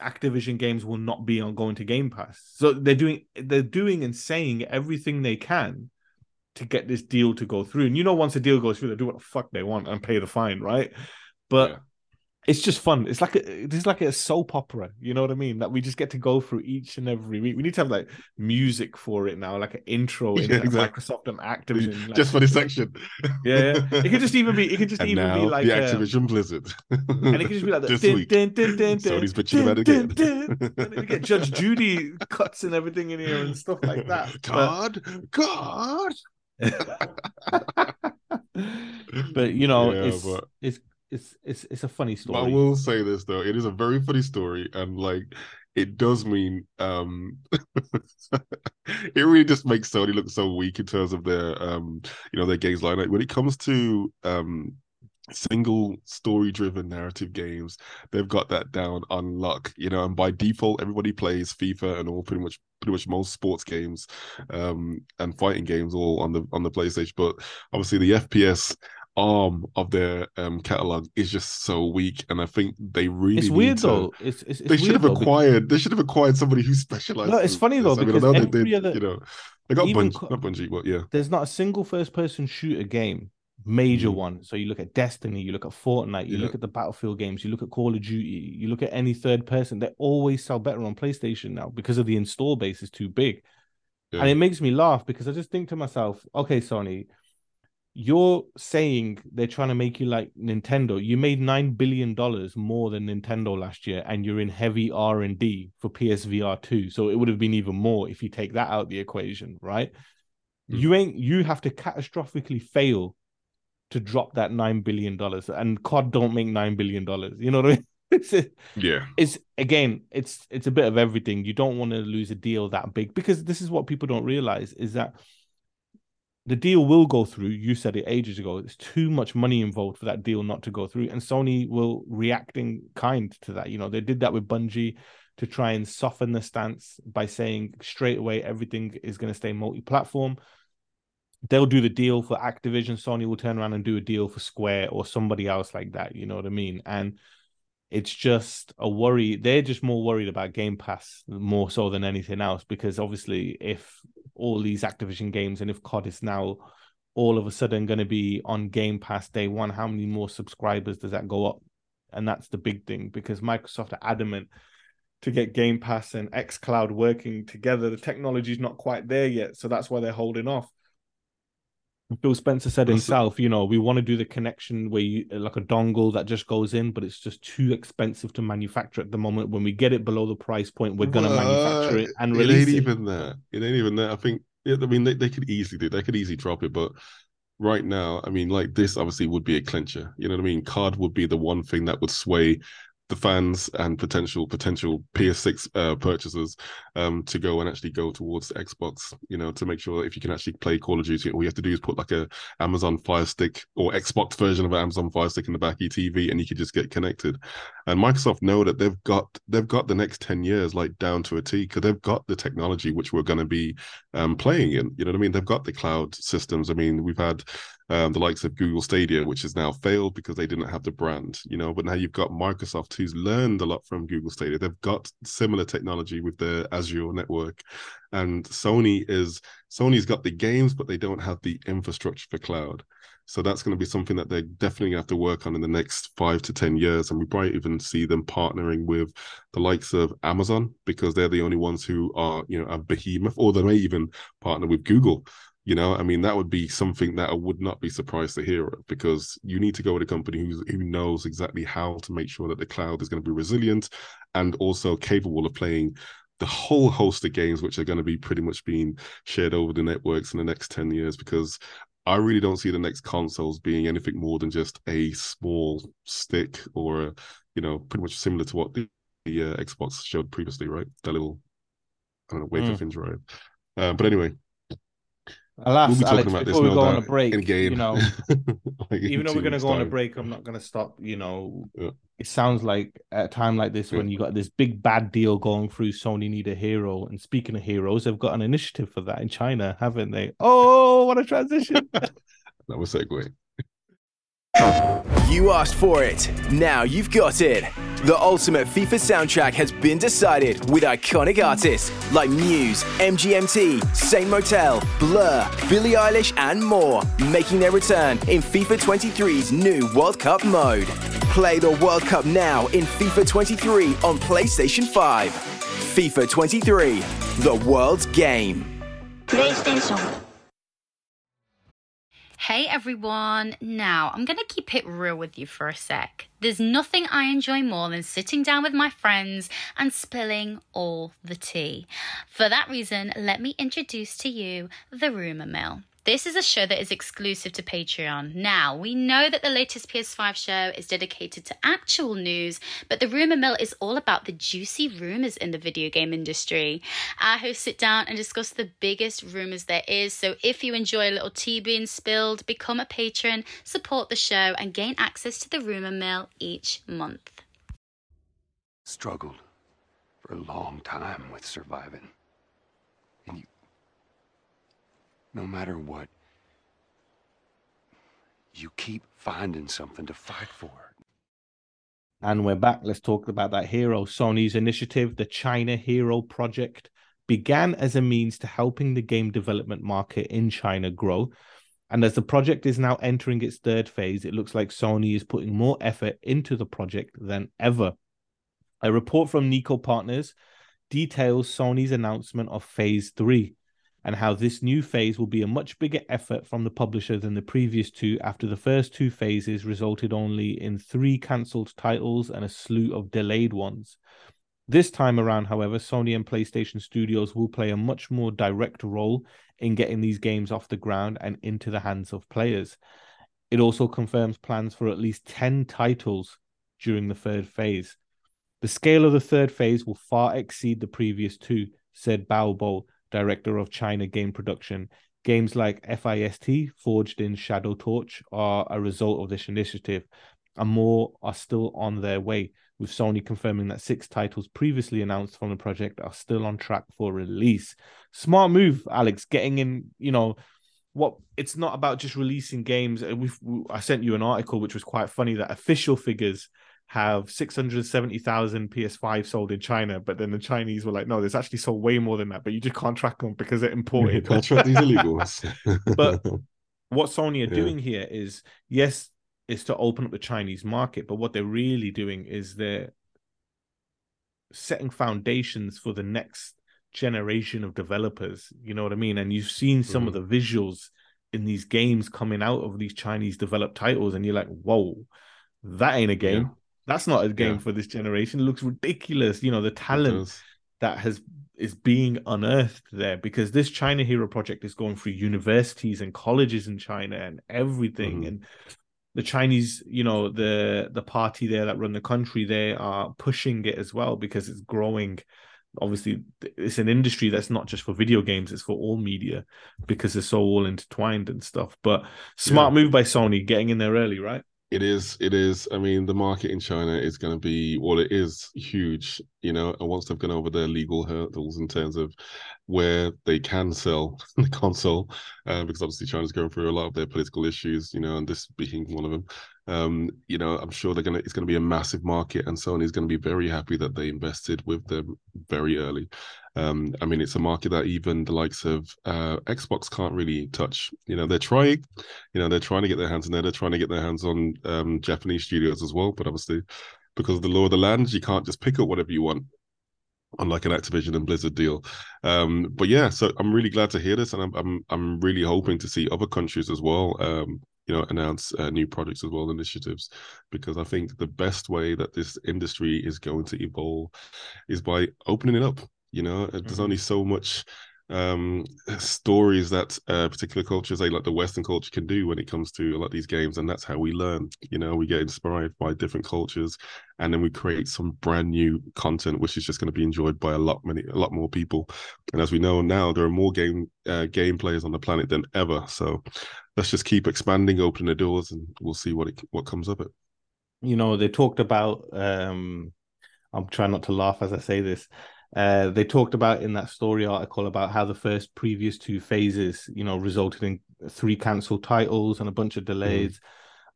Activision games will not be on going to Game Pass. So they're doing they're doing and saying everything they can to get this deal to go through. And you know, once a deal goes through, they do what the fuck they want and pay the fine, right? But yeah it's just fun. It's like a, is like a soap opera. You know what I mean? That we just get to go through each and every week. We need to have like music for it now, like an intro [laughs] in yeah, exactly. Microsoft and Activision, like, just for this section. Yeah, yeah, it could just even be. It could just and even be like the Activision um, Blizzard, and it could just be like [laughs] this week. Dun, dun, dun, Sony's bitching about again. [laughs] and you get Judge Judy cuts and everything in here and stuff like that. God, but... God. but you know, yeah, it's but... it's it's it's it's a funny story. But I will say this though, it is a very funny story, and like it does mean um [laughs] it really just makes Sony look so weak in terms of their um you know their games lineup. When it comes to um single story driven narrative games they've got that down on luck you know and by default everybody plays fifa and all pretty much pretty much most sports games um and fighting games all on the on the playstation but obviously the fps arm of their um catalog is just so weak, and I think they really it's weird to, though. It's, it's, it's they should have acquired. Because... They should have acquired somebody who specializes. No, it's funny though because I mean, every they, other, you know, they got Bungie, co- not Bungie, but yeah, there's not a single first-person shooter game, major mm. one. So you look at Destiny, you look at Fortnite, you yeah. look at the Battlefield games, you look at Call of Duty, you look at any third person. They always sell better on PlayStation now because of the install base is too big. Yeah. And it makes me laugh because I just think to myself, okay, Sony, you're saying they're trying to make you like Nintendo. You made nine billion dollars more than Nintendo last year, and you're in heavy R and D for PSVR two. So it would have been even more if you take that out the equation, right? Mm. You ain't. You have to catastrophically fail to drop that nine billion dollars, and COD don't make nine billion dollars. You know what I mean? [laughs] it's yeah. It's again, it's it's a bit of everything. You don't want to lose a deal that big because this is what people don't realize is that the deal will go through. You said it ages ago. It's too much money involved for that deal not to go through. And Sony will react in kind to that. You know, they did that with Bungie to try and soften the stance by saying straight away everything is going to stay multi-platform. They'll do the deal for Activision. Sony will turn around and do a deal for Square or somebody else like that. You know what I mean? And it's just a worry. They're just more worried about Game Pass more so than anything else because obviously, if all these Activision games and if COD is now all of a sudden going to be on Game Pass day one, how many more subscribers does that go up? And that's the big thing because Microsoft are adamant to get Game Pass and xCloud working together. The technology is not quite there yet, so that's why they're holding off. Phil Spencer said himself, you know, we want to do the connection where you like a dongle that just goes in, but it's just too expensive to manufacture at the moment. When we get it below the price point, we're gonna manufacture it and release it. Ain't it. even that. It ain't even that. I think. Yeah, I mean, they, they could easily do. They could easily drop it, but right now, I mean, like this obviously would be a clincher. You know what I mean? Card would be the one thing that would sway the fans and potential potential PS6 uh, purchasers um, to go and actually go towards Xbox. You know, to make sure if you can actually play Call of Duty, all you have to do is put like a Amazon Fire Stick or Xbox version of Amazon Fire Stick in the back of your TV, and you can just get connected. And Microsoft know that they've got they've got the next ten years like down to a T because they've got the technology which we're going to be um, playing in. You know what I mean? They've got the cloud systems. I mean, we've had um, the likes of Google Stadia, which has now failed because they didn't have the brand, you know. But now you've got Microsoft, who's learned a lot from Google Stadia. They've got similar technology with their Azure network, and Sony is Sony's got the games, but they don't have the infrastructure for cloud. So that's going to be something that they definitely have to work on in the next five to 10 years. And we might even see them partnering with the likes of Amazon because they're the only ones who are, you know, a behemoth, or they may even partner with Google. You know, I mean, that would be something that I would not be surprised to hear of because you need to go with a company who, who knows exactly how to make sure that the cloud is going to be resilient and also capable of playing the whole host of games which are going to be pretty much being shared over the networks in the next 10 years because I really don't see the next consoles being anything more than just a small stick or a, you know, pretty much similar to what the, the uh, Xbox showed previously, right? That little, I don't know, wafer Mm. thing drive. Uh, but anyway, Alas, we'll Alex, about this before we no go on a break, in game. you know, [laughs] Like, even though we're going to go on a break, I'm not going to stop. You know, Yeah. it sounds like at a time like this when you got this big bad deal going through, Sony need a hero. And speaking of heroes, they've got an initiative for that in China, haven't they? Oh, what a transition! [laughs] That was segue. You asked for it. Now you've got it. The ultimate FIFA soundtrack has been decided with iconic artists like Muse, MGMT, Saint Motel, Blur, Billie Eilish, and more, making their return in FIFA 23's new World Cup mode. Play the World Cup now in FIFA 23 on PlayStation 5. FIFA 23, the world's game. PlayStation. Hey everyone! Now, I'm gonna keep it real with you for a sec. There's nothing I enjoy more than sitting down with my friends and spilling all the tea. For that reason, let me introduce to you the Rumour Mill. This is a show that is exclusive to Patreon. Now, we know that the latest PS5 show is dedicated to actual news, but the Rumour Mill is all about the juicy rumours in the video game industry. Our hosts sit down and discuss the biggest rumours there is, so if you enjoy a little tea being spilled, become a patron, support the show, and gain access to the Rumour Mill each month. struggled for a long time with surviving. And you, no matter what, you keep finding something to fight for. And we're back. Let's talk about that hero. Sony's initiative, the China Hero Project, began as a means to helping the game development market in China grow. And as the project is now entering its third phase, it looks like Sony is putting more effort into the project than ever. A report from Niko Partners details Sony's announcement of phase three and how this new phase will be a much bigger effort from the publisher than the previous two after the first two phases resulted only in three cancelled titles and a slew of delayed ones. This time around, however, Sony and PlayStation Studios will play a much more direct role in getting these games off the ground and into the hands of players. It also confirms plans for at least 10 titles during the third phase. The scale of the third phase will far exceed the previous two, said Bao director of China game production. Games like FIST, Forged in Shadow Torch, are a result of this initiative, and more are still on their way, with Sony confirming that six titles previously announced from the project are still on track for release. Smart move, Alex, getting in, you know, what it's not about just releasing games. We've, I sent you an article which was quite funny that official figures have 670,000 PS5 sold in China, but then the Chinese were like, no, there's actually sold way more than that, but you just can't track them because they're imported. [laughs] Can't track these illegals. [laughs] but [laughs] what Sony are Yeah. doing here is, yes, is to open up the Chinese market, but what they're really doing is they're setting foundations for the next generation of developers. You know what I mean? And you've seen some of Mm-hmm. the visuals in these games coming out of these Chinese developed titles, and you're like, whoa, that ain't a game. Yeah. That's not a game Yeah. for this generation. It looks ridiculous. You know, the talent that has is being unearthed there because this China Hero project is going through universities and colleges in China and everything. Mhm. And the Chinese, you know, the the party there that run the country, they are pushing it as well because it's growing. Obviously, it's an industry that's not just for video games; it's for all media because they're so all intertwined and stuff. But smart move by Sony getting in there early, right? It is. It is. I mean, the market in China is going to be, well, it is huge, you know. And once they've gone over their legal hurdles in terms of where they can sell [laughs] the console, uh, because obviously China's going through a lot of their political issues, you know, and this being one of them. Um, you know, I'm sure they're gonna. It's going to be a massive market, and Sony's going to be very happy that they invested with them very early. Um, I mean, it's a market that even the likes of uh, Xbox can't really touch. You know, they're trying, you know, they're trying to get their hands in there. They're trying to get their hands on um, Japanese studios as well. But obviously, because of the law of the land, you can't just pick up whatever you want. Unlike an Activision and Blizzard deal, um, but yeah, so I'm really glad to hear this, and I'm I'm I'm really hoping to see other countries as well um, you know announce uh, new projects as well initiatives because i think the best way that this industry is going to evolve is by opening it up you know, mm-hmm. there's only so much um stories that uh particular cultures say like the western culture can do when it comes to a lot of these games and that's how we learn you know? We get inspired by different cultures and then we create some brand new content which is just going to be enjoyed by a lot many a lot more people. And as we know now there are more game uh, game players on the planet than ever so let's just keep expanding opening the doors and we'll see what it what comes of it. You know they talked about um i'm trying not to laugh as i say this uh, they talked about in that story article about how the first previous two phases, you know, resulted in three cancelled titles and a bunch of mm. delays. Mm.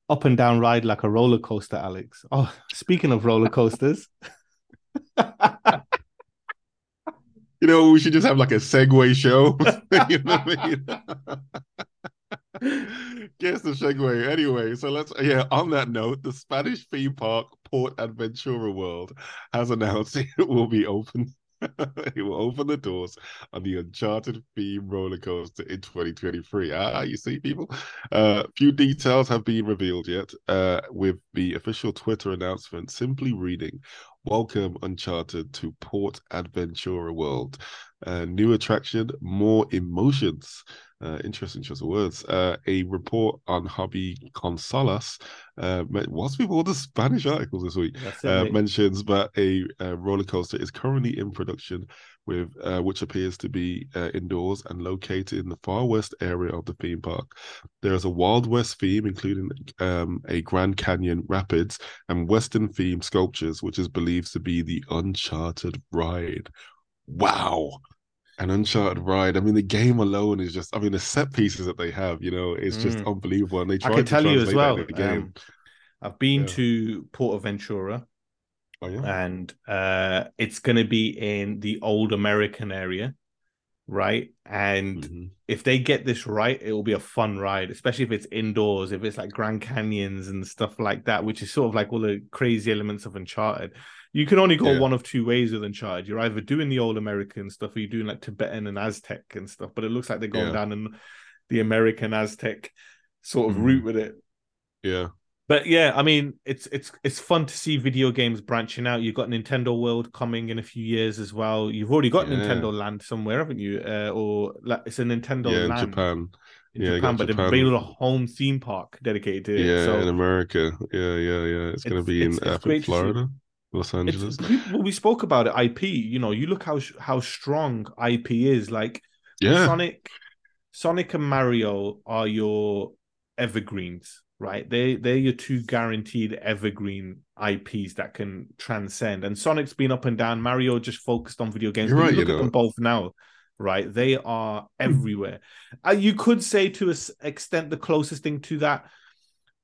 Up and down ride like a roller coaster, Alex. Oh, speaking of roller coasters. [laughs] you know, we should just have like a segue show. [laughs] you know what I mean? Guess the segue. Anyway, so let's yeah. On that note, the Spanish theme park PortAventura World has announced [laughs] it will be open [laughs] it will open the doors on the Uncharted theme roller coaster in 2023. Ah, you see, people. Uh, few details have been revealed yet. Uh, with the official Twitter announcement simply reading, "Welcome Uncharted to Port Aventura World." Uh, new attraction, more emotions. Uh, interesting choice of words. Uh, a report on Hobby Consolas, uh, what's with all the Spanish articles this week, uh, mentions that a, a, roller coaster is currently in production, with uh, which appears to be uh, indoors and located in the far west area of the theme park. There is a Wild West theme, including um, a Grand Canyon Rapids and Western themed sculptures, which is believed to be the Uncharted ride. Wow an Uncharted ride. I mean, the game alone is just. I mean, the set pieces that they have, you know, it's just mm. unbelievable. And they try I can to tell you as well. Um, I've been yeah. to PortAventura. Oh, yeah. And uh, it's going to be in the old American area, right? And mm-hmm. if they get this right, it will be a fun ride, especially if it's indoors, if it's like Grand Canyons and stuff like that, which is sort of like all the crazy elements of Uncharted you can only go yeah. one of two ways with Uncharted. You're either doing the old American stuff, or you're doing like Tibetan and Aztec and stuff. But it looks like they're going yeah. down in the American Aztec sort of mm. route with it. Yeah. But yeah, I mean, it's it's it's fun to see video games branching out. You've got Nintendo World coming in a few years as well. You've already got yeah. Nintendo Land somewhere, haven't you? Uh, or like, it's a Nintendo yeah, Land. in Japan. In yeah, Japan, but Japan. they're building a home theme park dedicated to it. Yeah, so in America. Yeah, yeah, yeah. It's, it's going to be in uh, Florida. Los Angeles. well, we spoke about it. IP. You know, you look how how strong IP is. Like, yeah, Sonic, Sonic and Mario are your evergreens, right? They they're your two guaranteed evergreen IPs that can transcend. And Sonic's been up and down. Mario just focused on video games. You're right. You, look know. at them both now. Right, they are everywhere. uh, you could say to an extent the closest thing to that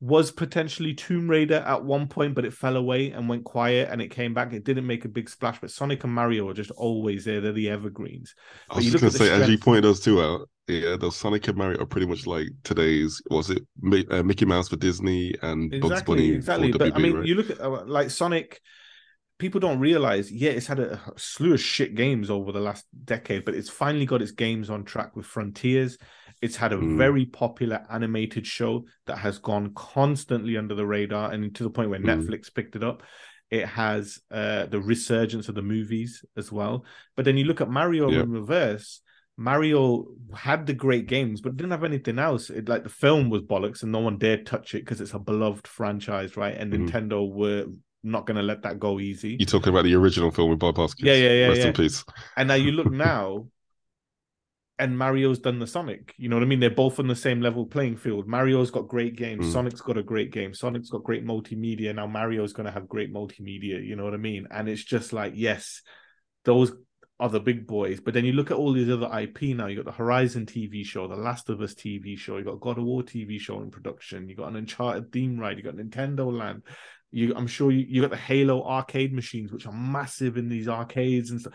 was potentially Tomb Raider at one point, but it fell away and went quiet and it came back. It didn't make a big splash, but Sonic and Mario are just always there. They're the evergreens. I was just going to say, as you pointed those two out, yeah, those Sonic and Mario are pretty much like today's, was it uh, Mickey Mouse for Disney and exactly, Bugs Bunny exactly. but WB, I mean, right? you look at uh, like Sonic, people don't realize, yeah, it's had a, a slew of shit games over the last decade, but it's finally got its games on track with Frontiers it's had a mm. very popular animated show that has gone constantly under the radar and to the point where mm. Netflix picked it up. It has uh, the resurgence of the movies as well. But then you look at Mario yep. in reverse. Mario had the great games, but didn't have anything else. It like the film was bollocks, and no one dared touch it because it's a beloved franchise, right? And mm. Nintendo were not going to let that go easy. You're talking about the original film with Bob Hoskins. Yeah, yeah, yeah. Rest yeah. in peace. And now you look [laughs] now, and Mario's done the Sonic. You know what I mean? They're both on the same level playing field. Mario's got great games. Mm. Sonic's got a great game. Sonic's got great multimedia. Now Mario's going to have great multimedia. You know what I mean? And it's just like, yes, those are the big boys. But then you look at all these other IP now. You got the Horizon TV show, the Last of Us TV show. You got God of War TV show in production. You got an Uncharted theme ride. You got Nintendo Land. You, I'm sure you, you got the Halo arcade machines, which are massive in these arcades and stuff.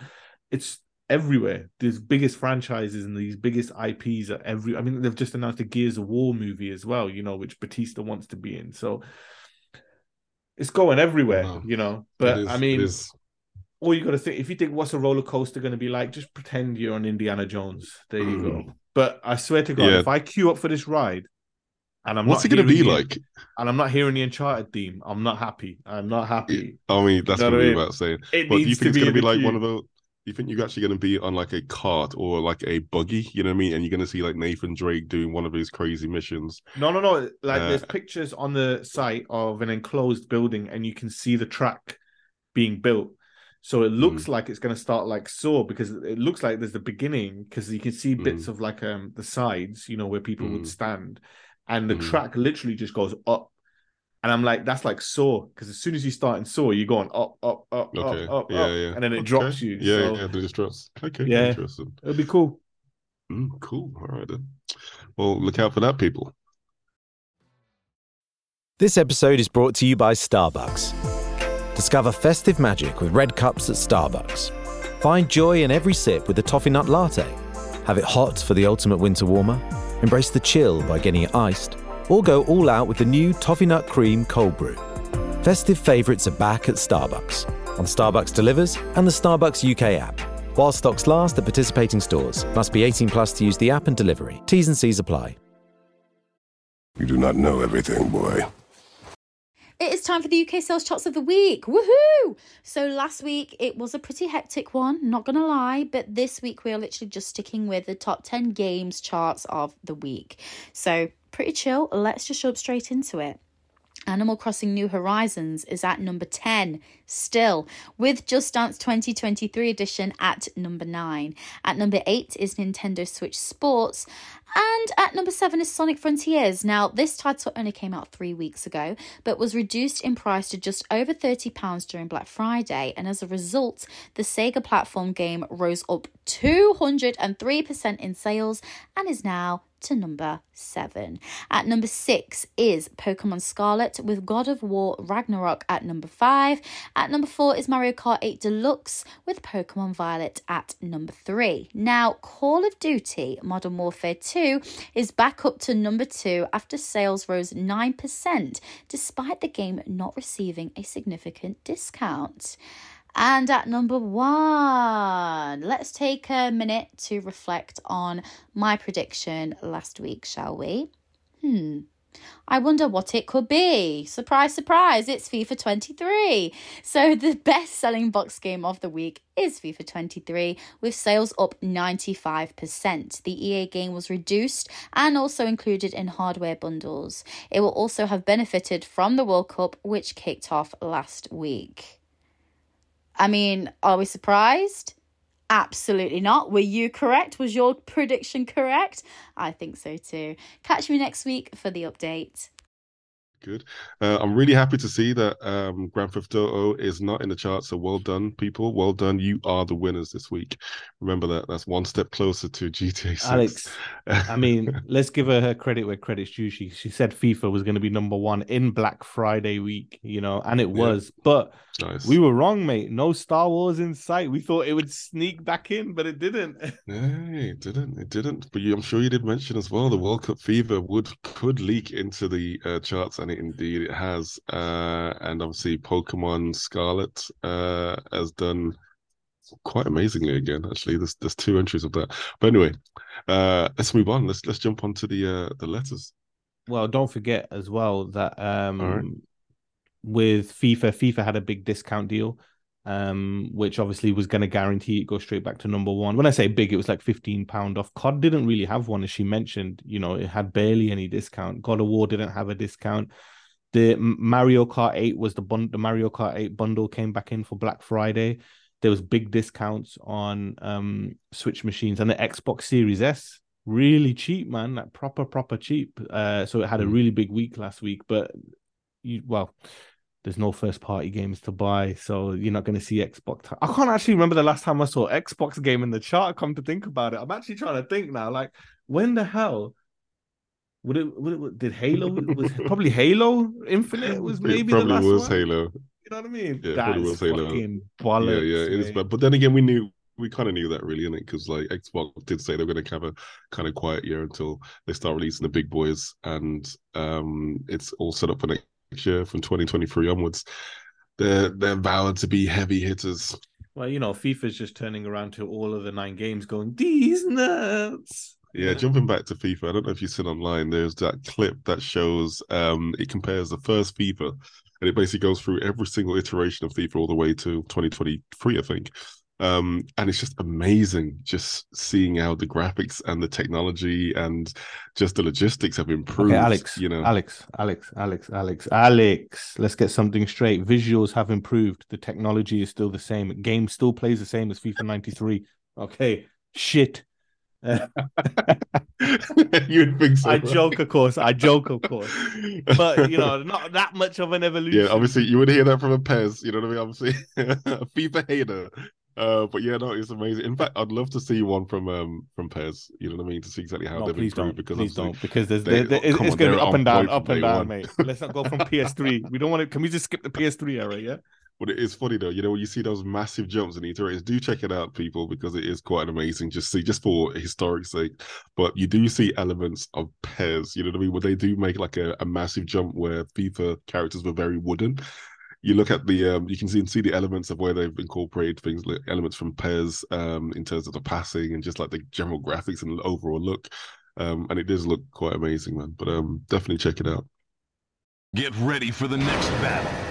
It's everywhere. These biggest franchises and these biggest IPs are every. I mean, they've just announced a Gears of War movie as well. You know, which Batista wants to be in. So it's going everywhere. Wow. You know, but is- I mean. All you got to think if you think what's a roller coaster going to be like, just pretend you're on Indiana Jones. There you go. But I swear to God, Mm. Yeah. if I queue up for this ride. And I'm What's not it gonna be the- like? And I'm not hearing the Uncharted theme. I'm not happy. I'm not happy. I mean, that's You what know what I we mean? were about saying. It but do you think it's to be going to be the like one of those? Do you think you're actually going to be on like a cart or like a buggy? You know what I mean? And you're going to see like Nathan Drake doing one of his crazy missions. No, no, no. Like Uh, there's pictures on the site of an enclosed building, and you can see the track being built. So it looks Hmm. like it's going to start like Saw because it looks like there's the beginning because you can see bits Hmm. of like um the sides, you know, where people would stand, and the Hmm. track literally just goes up. And I'm like, that's like Saw because as soon as you start in Saw, you're going up, up, up, Okay. up, up, yeah, up, yeah. and then it Okay. drops you. Yeah, so, yeah. Then it just drops. Okay. Yeah. Interesting. It'll be cool. Mm, cool. All right then. Well, look out for that, people. This episode is brought to you by Starbucks. Discover festive magic with red cups at Starbucks. Find joy in every sip with the toffee nut latte. Have it hot for the ultimate winter warmer. Embrace the chill by getting it iced. Or go all out with the new toffee nut cream cold brew. Festive favourites are back at Starbucks. On Starbucks Delivers and the Starbucks UK app. While stocks last at participating stores. Must be 18 plus to use the app and delivery. T's and C's apply. You do not know everything, boy. It is time for the UK sales charts of the week. Woohoo! So last week it was a pretty hectic one, not gonna lie, but this week we are literally just sticking with the top 10 games charts of the week. So pretty chill. Let's just jump straight into it. Animal Crossing New Horizons is at number 10 still, with Just Dance 2023 edition at number 9. At number 8 is Nintendo Switch Sports, and at number 7 is Sonic Frontiers. Now, this title only came out three weeks ago, but was reduced in price to just over £30 during Black Friday, and as a result, the Sega platform game rose up 203% in sales and is now to number seven. At number six is Pokemon Scarlet with God of War Ragnarok at number five. At number four is Mario Kart 8 Deluxe with Pokemon Violet at number three. Now, Call of Duty Modern Warfare 2 is back up to number two after sales rose 9%, despite the game not receiving a significant discount. And at number one, let's take a minute to reflect on my prediction last week, shall we? Hmm. I wonder what it could be. Surprise, surprise, it's FIFA 23. So, [laughs] the best selling box game of the week is FIFA 23, with sales up 95%. The EA game was reduced and also included in hardware bundles. It will also have benefited from the World Cup, which kicked off last week. I mean, are we surprised? Absolutely not. Were you correct? Was your prediction correct? I think so too. Catch me next week for the update. Good. Uh, I'm really happy to see that um, Grand Theft Auto is not in the charts. So well done, people. Well done. You are the winners this week. Remember that. That's one step closer to [laughs] GTA 6. Alex, I mean, [laughs] let's give her her credit where credit's due. She she said FIFA was going to be number one in Black Friday week, you know, and it Yeah. was. But Nice. we were wrong, mate. No Star Wars in sight. We thought it would sneak back in, but it didn't. [laughs] No, it didn't. It didn't. But you, I'm sure you did mention as well the World Cup fever would could leak into the uh, charts, and it indeed it has. Uh, and obviously, Pokemon Scarlet uh, has done quite amazingly again. Actually, there's there's two entries of that. But anyway, uh, let's move on. Let's let's jump onto the uh, the letters. Well, don't forget as well that um right. with FIFA, FIFA had a big discount deal, um, which obviously was going to guarantee it go straight back to number one. When I say big, it was like fifteen pound off. COD didn't really have one, as she mentioned. You know, it had barely any discount. God of War didn't have a discount. The Mario Kart 8 was the bun- the Mario Kart 8 bundle came back in for Black Friday. there was big discounts on um Switch machines and the Xbox Series S really cheap, man, like proper proper cheap. Uh, so it had a Mm. really big week last week, but you well. There's no first party games to buy, so you're not going to see Xbox. I can't actually remember the last time I saw Xbox game in the chart. Come to think about it, I'm actually trying to think now. Like, when the hell would it? Would it did Halo was probably Halo Infinite was [laughs] It maybe the probably last was one? Halo. You know what I mean? Yeah, it That probably was Halo. fucking yeah, bollocks. yeah, it is bad. But then again, we knew we kind of knew that really, innit? Because like Xbox did say they were going to have a kind of quiet year until they start releasing the big boys, and um, it's all set up for next year from 2023 onwards. They're they're vowed to be heavy hitters. Well, you know, FIFA's just turning around to all of the nine games, going these nuts. Yeah, jumping back to FIFA, I don't know if you've seen online. There's that clip that shows um it compares the first FIFA, and it basically goes through every single iteration of FIFA all the way to 2023, I think. Um, and it's just amazing just seeing how the graphics and the technology and just the logistics have improved. Okay, Alex, you know, Alex, Alex, Alex, Alex, Alex. Let's get something straight. Visuals have improved. The technology is still the same. Game still plays the same as FIFA 93. Okay, shit. [laughs] You'd think so. I right? joke, of course. I joke, of course. But you know, [laughs] not that much of an evolution. Yeah, obviously you would hear that from a PES, you know what I mean? Obviously, [laughs] a FIFA hater. Uh, but yeah, no, it's amazing. In fact, I'd love to see one from um from PES. You know what I mean? To see exactly how No, they've please improved. don't. Because please don't. Because there's they- there, there, oh, it's, it's going to be up and down, up and down, one. mate. Let's not go from [laughs] PS3. We don't want to. Can we just skip the PS3 era? Yeah. But it is funny though, you know, when you see those massive jumps in iterations, do check it out, people, because it is quite amazing. Just see, just for historic sake. But you do see elements of PES, you know what I mean? Where they do make like a, a massive jump where FIFA characters were very wooden. You look at the, um, you can see, see the elements of where they've incorporated things like elements from PES, um, in terms of the passing and just like the general graphics and overall look. Um, and it does look quite amazing, man. But um, definitely check it out. Get ready for the next battle.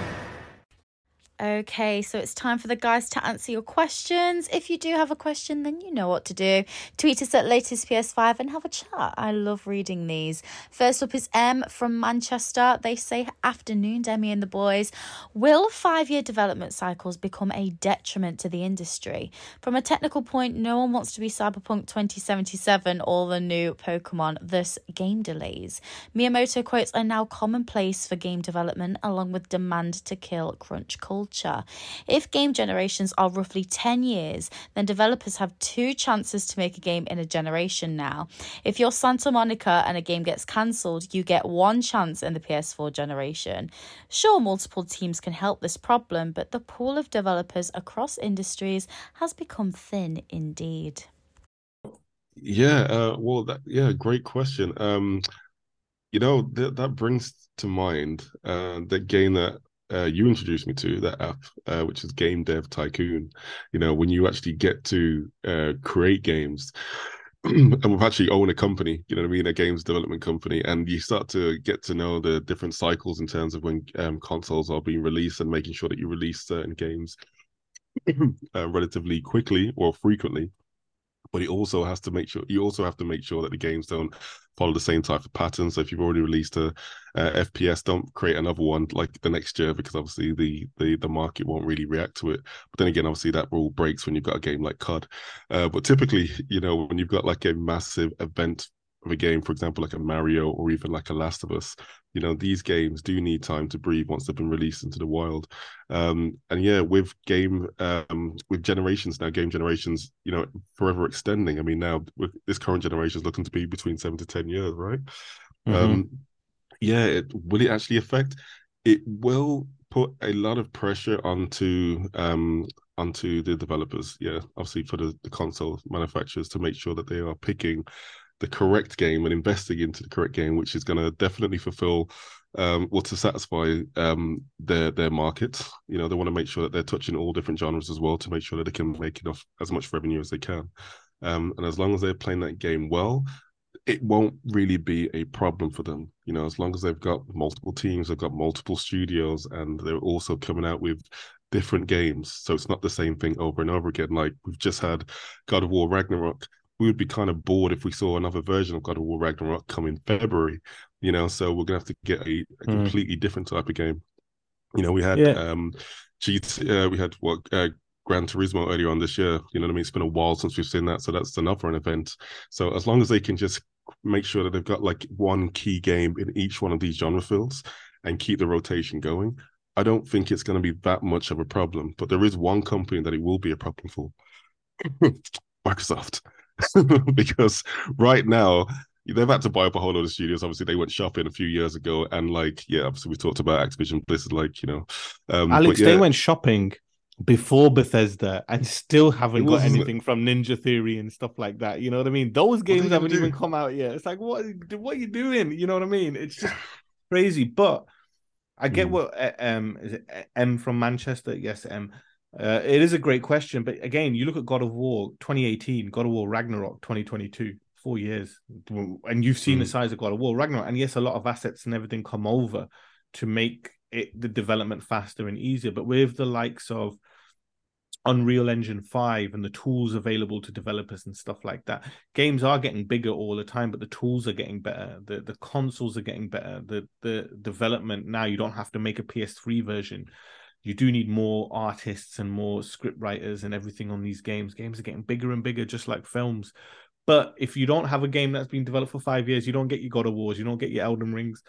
Okay, so it's time for the guys to answer your questions. If you do have a question, then you know what to do. Tweet us at latest PS5 and have a chat. I love reading these. First up is M from Manchester. They say, Afternoon, Demi and the boys. Will five year development cycles become a detriment to the industry? From a technical point, no one wants to be Cyberpunk 2077 or the new Pokemon, thus game delays. Miyamoto quotes are now commonplace for game development, along with demand to kill crunch culture. If game generations are roughly 10 years, then developers have two chances to make a game in a generation now. If you're Santa Monica and a game gets cancelled, you get one chance in the PS4 generation. Sure, multiple teams can help this problem, but the pool of developers across industries has become thin indeed. Yeah, uh, well, that yeah, great question. Um, you know, that that brings to mind uh the game that uh, you introduced me to that app, uh, which is Game Dev Tycoon. You know, when you actually get to uh, create games, [clears throat] and we've actually own a company, you know what I mean, a games development company, and you start to get to know the different cycles in terms of when um, consoles are being released and making sure that you release certain games [clears throat] uh, relatively quickly or frequently but it also has to make sure you also have to make sure that the games don't follow the same type of pattern. So if you've already released a, a FPS, don't create another one like the next year because obviously the the the market won't really react to it. But then again, obviously that rule breaks when you've got a game like COD. Uh, but typically, you know, when you've got like a massive event of a game, for example, like a Mario or even like a Last of Us, you know, these games do need time to breathe once they've been released into the wild. Um, and yeah, with game, um, with generations now, game generations, you know, forever extending. I mean, now with this current generation is looking to be between seven to ten years, right? Mhm. Um, yeah, it, will it actually affect? It will put a lot of pressure onto um onto the developers. Yeah, obviously for the, the console manufacturers to make sure that they are picking the correct game and investing into the correct game, which is going to definitely fulfill um, or to satisfy um, their their markets. You know, they want to make sure that they're touching all different genres as well to make sure that they can make enough as much revenue as they can. Um, and as long as they're playing that game well, it won't really be a problem for them. You know, as long as they've got multiple teams, they've got multiple studios, and they're also coming out with different games. So it's not the same thing over and over again. Like we've just had God of War Ragnarok. We would be kind of bored if we saw another version of God of War Ragnarok come in February. You know, so we're gonna have to get a, a Mm. completely different type of game. You know, we had Yeah. um, GT, uh, we had what uh, Gran Turismo earlier on this year. You know what I mean? It's been a while since we've seen that, so that's another an event. So as long as they can just make sure that they've got like one key game in each one of these genre fields and keep the rotation going, I don't think it's going to be that much of a problem. But there is one company that it will be a problem for [laughs] Microsoft. [laughs] because right now they've had to buy up a whole lot of studios. Obviously, they went shopping a few years ago, and like, yeah, obviously we talked about Activision Blizzard, like you know, um, Alex, yeah, they went shopping before Bethesda and still haven't got anything from Ninja Theory and stuff like that. You know what I mean? Those games haven't do? even come out yet. It's like what what are you doing? You know what I mean? It's just crazy. But I get Mm. what uh, um is it uh, M from Manchester? Yes, M. Uh, it is a great question, but again, you look at God of War 2018, God of War Ragnarok 2022, four years, and you've seen the Mm. size of God of War Ragnarok, and yes, a lot of assets and everything come over to make it the development faster and easier. But with the likes of Unreal Engine 5 and the tools available to developers and stuff like that. Games are getting bigger all the time, but the tools are getting better. The the consoles are getting better. The the development now you don't have to make a PS3 version. You do need more artists and more script writers and everything on these games. Games are getting bigger and bigger, just like films. But if you don't have a game that's been developed for five years, you don't get your God of Wars, you don't get your Elden Rings,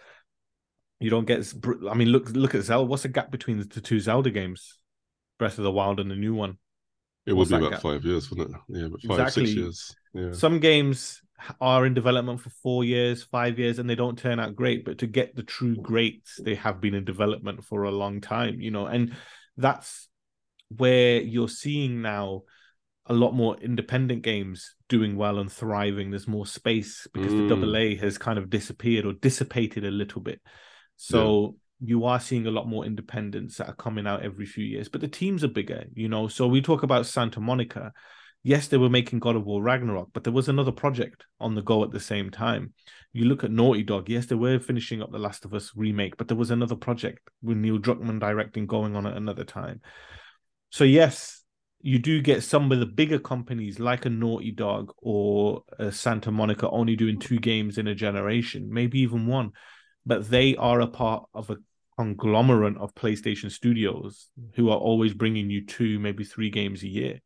you don't get. I mean, look look at Zelda. What's the gap between the two Zelda games? Breath of the Wild and the new one. it would be about gap? five years, wouldn't it? Yeah, but five Exactly. six years. Yeah, Some games are in development for four years, five years, and they don't turn out great. But to get the true greats, they have been in development for a long time, you know, and that's where you're seeing now a lot more independent games doing well and thriving. There's more space because Mm. the double A has kind of disappeared or dissipated a little bit. So you are seeing a lot more independents that are coming out every few years, but the teams are bigger, you know. So we talk about Santa Monica. Yes, they were making God of War Ragnarok, but there was another project on the go at the same time. You look at Naughty Dog. Yes, they were finishing up the Last of Us remake, but there was another project with Neil Druckmann directing going on at another time. So yes, you do get some of the bigger companies like a Naughty Dog or a Santa Monica only doing two games in a generation, maybe even one, but they are a part of a conglomerate of PlayStation studios who are always bringing you two, maybe three games a year.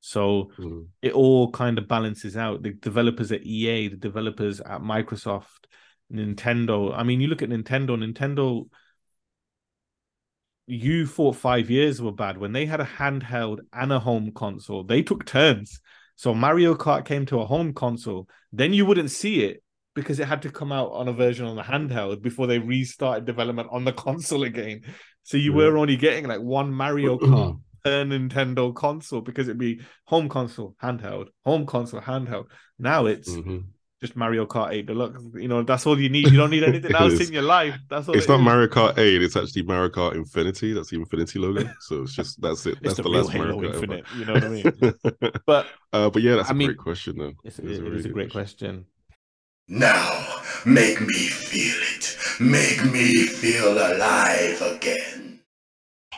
So Mm. it all kind of balances out. The developers at EA, the developers at Microsoft, Nintendo. I mean, you look at Nintendo, Nintendo you thought five years were bad when they had a handheld and a home console. They took turns. So Mario Kart came to a home console, then you wouldn't see it because it had to come out on a version on the handheld before they restarted development on the [laughs] console again. So you Yeah. were only getting like one Mario [clears throat] Kart per Nintendo console because it'd be home console, handheld, home console, handheld. Now it's Mhm. just Mario Kart 8 Deluxe. You know, that's all you need. You don't need anything [laughs] else is. in your life. That's all It's it not is. Mario Kart 8, it's actually Mario Kart Infinity. That's the Infinity logo. So it's just that's it. That's the the, real last Halo Mario Kart Infinite, ever. you know what I mean? [laughs] But uh, but yeah, that's I a mean, great question though. It's, It it is is a a, really good great question. Now, make me feel it. Make me feel alive again.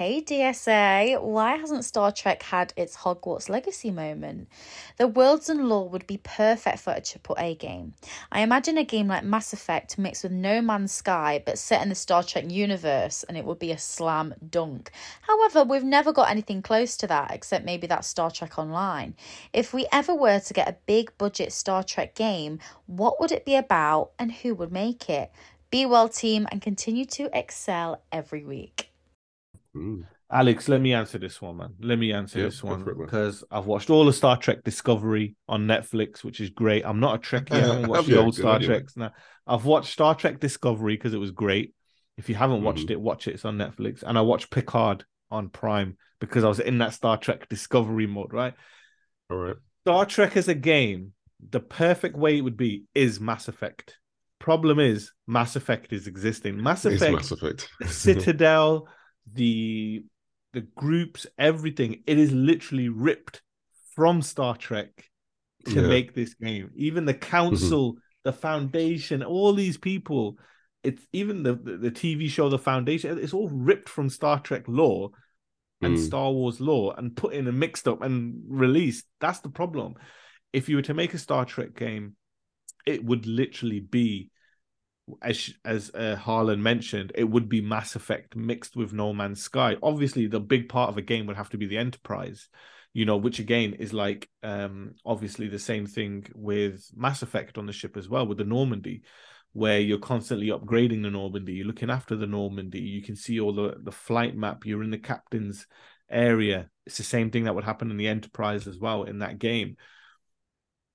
Hey DSA, why hasn't Star Trek had its Hogwarts Legacy moment? The worlds and lore would be perfect for a AAA game. I imagine a game like Mass Effect mixed with No Man's Sky but set in the Star Trek universe and it would be a slam dunk. However, we've never got anything close to that except maybe that Star Trek Online. If we ever were to get a big budget Star Trek game, what would it be about and who would make it? Be well, team, and continue to excel every week. Mm. Alex, let me answer this one, man. Let me answer Yeah, this one for it, man. because I've watched all the Star Trek Discovery on Netflix, which is great. I'm not a Trekkie. I [laughs] haven't watched the Yeah, old Star mate. Treks. Now, I've watched Star Trek Discovery because it was great. If you haven't watched Mm-hmm. it, watch it. It's on Netflix. And I watched Picard on Prime because I was in that Star Trek Discovery mode, right? All right. Star Trek as a game, the perfect way it would be is Mass Effect. Problem is, Mass Effect is existing. Mass Effect, Mass Effect. [laughs] Citadel, the the groups, everything. It is literally ripped from Star Trek to Yeah. make this game. Even the council, the foundation, all these people. It's even the, the the TV show, the foundation. It's all ripped from Star Trek lore and Mm. Star Wars lore and put in and mixed up and released. That's the problem. If you were to make a Star Trek game, it would literally be as as uh, Harlan mentioned, it would be Mass Effect mixed with No Man's Sky. Obviously, the big part of a game would have to be the Enterprise, you know, which again is like um obviously the same thing with Mass Effect on the ship as well with the Normandy, where you're constantly upgrading the Normandy, you're looking after the Normandy, you can see all the the flight map, you're in the captain's area. It's the same thing that would happen in the Enterprise as well in that game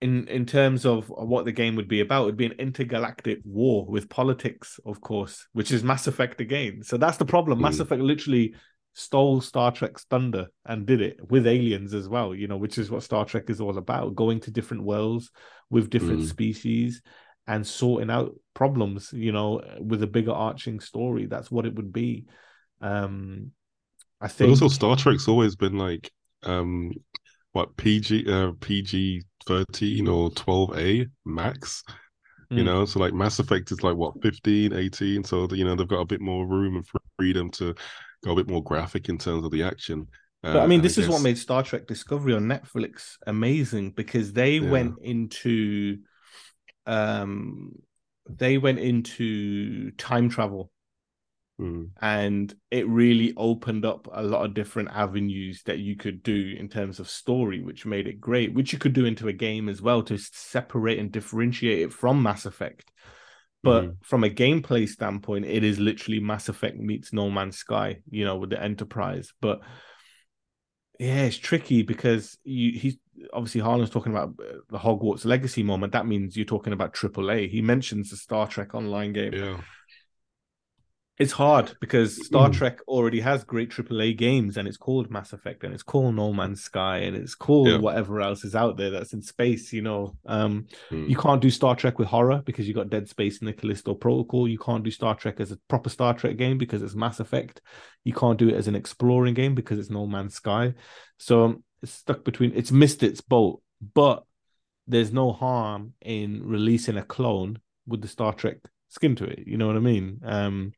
in in terms of what the game would be about, it would be an intergalactic war with politics, of course, which is Mass Effect again. So that's the problem. Mm. Mass Effect literally stole Star Trek's thunder and did it with aliens as well, you know, which is what Star Trek is all about, going to different worlds with different mm. species and sorting out problems, you know, with a bigger arching story. That's what it would be. Um I think but also Star Trek's always been like um what PG uh PG 13 or 12A max. You mm. know, so like Mass Effect is like what 15, 18. So you know they've got a bit more room and freedom to go a bit more graphic in terms of the action. Uh, but I mean, this I is what made Star Trek Discovery on Netflix amazing because they yeah. went into um they went into time travel Mm. And it really opened up a lot of different avenues that you could do in terms of story, which made it great, which you could do into a game as well to separate and differentiate it from Mass Effect. But mm. from a gameplay standpoint, it is literally Mass Effect meets No Man's Sky, you know, with the Enterprise. But yeah, it's tricky because you he's obviously Harlan's talking about uh, the Hogwarts Legacy moment. That means you're talking about AAA. He mentions the Star Trek Online game. Yeah it's hard because Star mm. Trek already has great AAA games and it's called Mass Effect and it's called No Man's Sky and it's called yeah. whatever else is out there that's in space, you know. Um, mm. You can't do Star Trek with horror because you got Dead Space and the Callisto Protocol. You can't do Star Trek as a proper Star Trek game because it's Mass Effect. You can't do it as an exploring game because it's No Man's Sky. So um, it's stuck between, it's missed its boat, but there's no harm in releasing a clone with the Star Trek skin to it. You know what I mean? Um,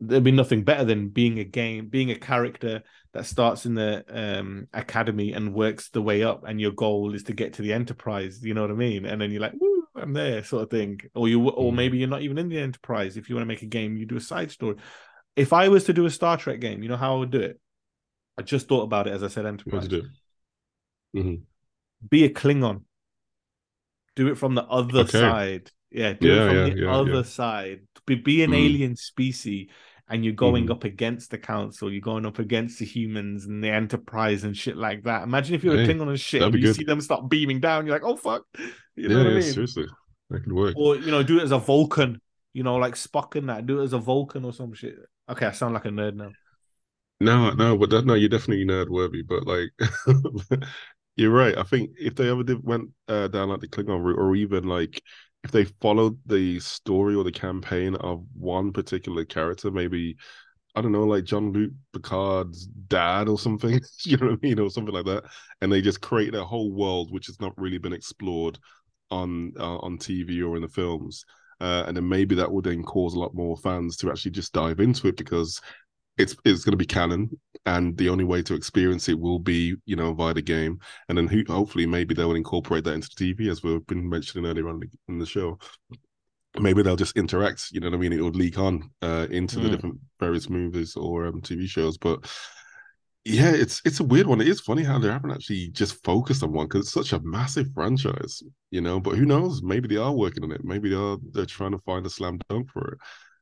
there'd be nothing better than being a game, being a character that starts in the um, academy and works the way up, and your goal is to get to the enterprise. You know what I mean? And then you're like, "Woo, I'm there," sort of thing. Or you, or mm. maybe you're not even in the enterprise. If you want to make a game, you do a side story. If I was to do a Star Trek game, you know how I would do it? I just thought about it as I said, enterprise. do? Mm-hmm. Be a Klingon. Do it from the other okay. side. Yeah, do yeah, it from yeah, the yeah, other side. Be, be an mm. alien species and you're going mm. up against the council, you're going up against the humans and the enterprise and shit like that. Imagine if you're hey, a Klingon and shit, and you good. see them start beaming down, you're like, oh fuck. [laughs] You know yeah, what I mean? seriously. That could work. Or you know, do it as a Vulcan, you know, like Spock and that, do it as a Vulcan or some shit. Okay, I sound like a nerd now. No, no, but that, no, you're definitely nerd worthy. But like, [laughs] you're right. I think if they ever did went uh, down like the Klingon route, or even like if they followed the story or the campaign of one particular character, maybe I don't know, like Jean-Luc Picard's dad or something, [laughs] you know what I mean, or something like that, and they just create a whole world which has not really been explored on uh, on TV or in the films. Uh, and then maybe that would then cause a lot more fans to actually just dive into it because it's it's going to be canon, and the only way to experience it will be you know via the game, and then hopefully maybe they will incorporate that into the TV as we've been mentioning earlier on in the show. Maybe they'll just interact, you know what I mean? It would leak on uh, into mm. the different various movies or um, TV shows, but yeah, it's it's a weird one. It is funny how they haven't actually just focused on one because it's such a massive franchise, you know. But who knows? Maybe they are working on it. Maybe they are they're trying to find a slam dunk for it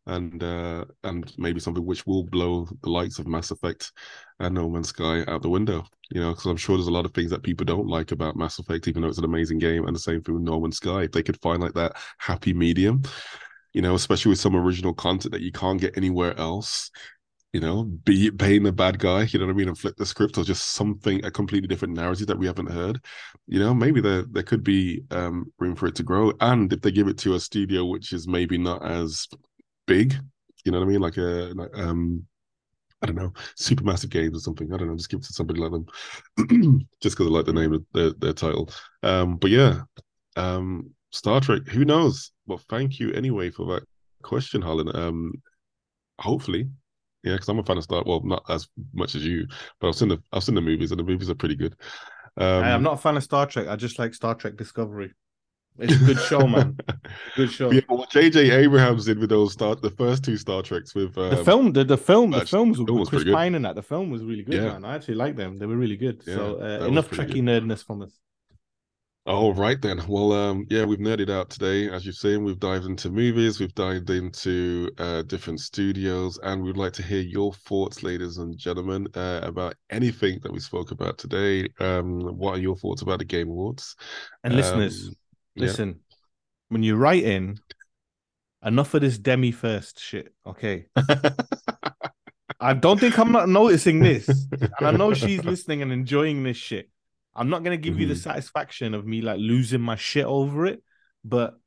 and uh, and maybe something which will blow the likes of Mass Effect and No Man's Sky out the window. You know, because I'm sure there's a lot of things that people don't like about Mass Effect, even though it's an amazing game, and the same thing with No Man's Sky. If they could find like that happy medium, you know, especially with some original content that you can't get anywhere else. You know, be paying the bad guy, you know what I mean, and flip the script, or just something a completely different narrative that we haven't heard. You know, maybe there there could be um, room for it to grow, and if they give it to a studio which is maybe not as big. You know what I mean? Like a like, um, I don't know, supermassive games or something. I don't know. Just give it to somebody like them, [clears throat] just because I like the name of their, their title. Um, but yeah, um, Star Trek. Who knows? Well, thank you anyway for that question, Harlan. Um, hopefully, yeah, because I'm a fan of Star. Well, not as much as you, but I've seen the I've seen the movies, and the movies are pretty good. Um, I'm not a fan of Star Trek. I just like Star Trek Discovery. It's a good show, man. [laughs] Good show. Yeah, what J.J. Abrams did with those Star, the first two Star Treks with um, the film, the, the film, the Match- films film with was Chris pretty good. Pine and that. The film was really good, Yeah. man. I actually like them. They were really good. Yeah, so uh, enough pretty Trekkie nerdness from us. All right then. Well, um, yeah, we've nerded out today, as you've seen. We've dived into movies, we've dived into uh, different studios, and we'd like to hear your thoughts, ladies and gentlemen, uh, about anything that we spoke about today. Um, what are your thoughts about the Game Awards? And listeners, Um, yeah. listen, when you write in, enough of this demi first shit, okay? [laughs] I don't think I'm not noticing this, [laughs] and I know she's listening and enjoying this shit. I'm not gonna give you the Mhm. satisfaction of me like losing my shit over it, but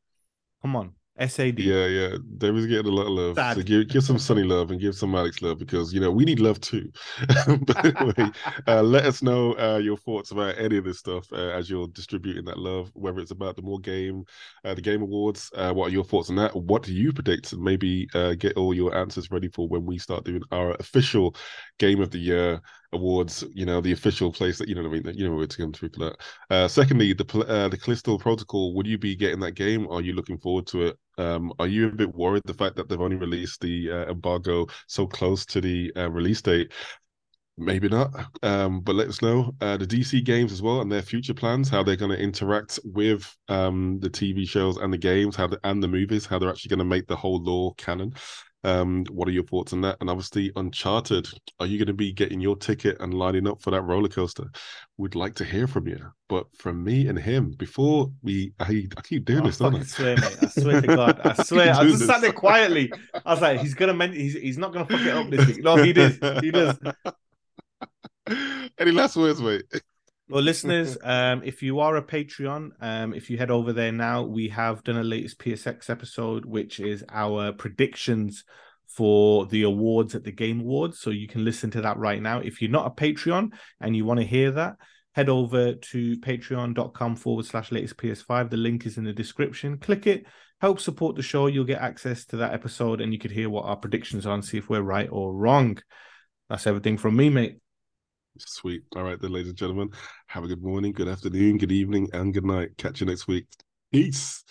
come on, SAD. Yeah, yeah. David's getting a lot of love. So give give some [laughs] Sunny love and give some Alex love because you know we need love too. [laughs] but anyway, uh, let us know uh, your thoughts about any of this stuff uh, as you're distributing that love, whether it's about the more game, uh, the game awards. Uh, what are your thoughts on that? What do you predict? And maybe uh, get all your answers ready for when we start doing our official game of the year awards. You know, the official place that you know what I mean. You know where it's going to for that. Uh, secondly, the uh, the Callisto Protocol. Would you be getting that game? Are you looking forward to it? Um, are you a bit worried the fact that they've only released the uh, embargo so close to the uh, release date? Maybe not. Um, but let us know uh, the DC games as well and their future plans, how they're going to interact with um, the TV shows and the games, how the, and the movies, how they're actually going to make the whole lore canon. Um, what are your thoughts on that? And obviously, Uncharted. Are you going to be getting your ticket and lining up for that roller coaster? We'd like to hear from you. But from me and him, before we, I, I keep doing I this, don't I? swear, mate. I swear to God. I [laughs] swear. I doing just this. sat there quietly. I was like, he's gonna men- he's he's not gonna fuck it up this week. No, he did. He does. [laughs] Any last words, mate? Well, listeners, um, if you are a Patreon, um, if you head over there now, we have done a latest PSX episode, which is our predictions for the awards at the Game Awards. So you can listen to that right now. If you're not a Patreon and you want to hear that, head over to patreon.com forward slash latest PS5. The link is in the description. Click it, help support the show. You'll get access to that episode and you could hear what our predictions are and see if we're right or wrong. That's everything from me, mate. Sweet. All right, then, ladies and gentlemen, have a good morning, good afternoon, good evening, and good night. Catch you next week. Peace.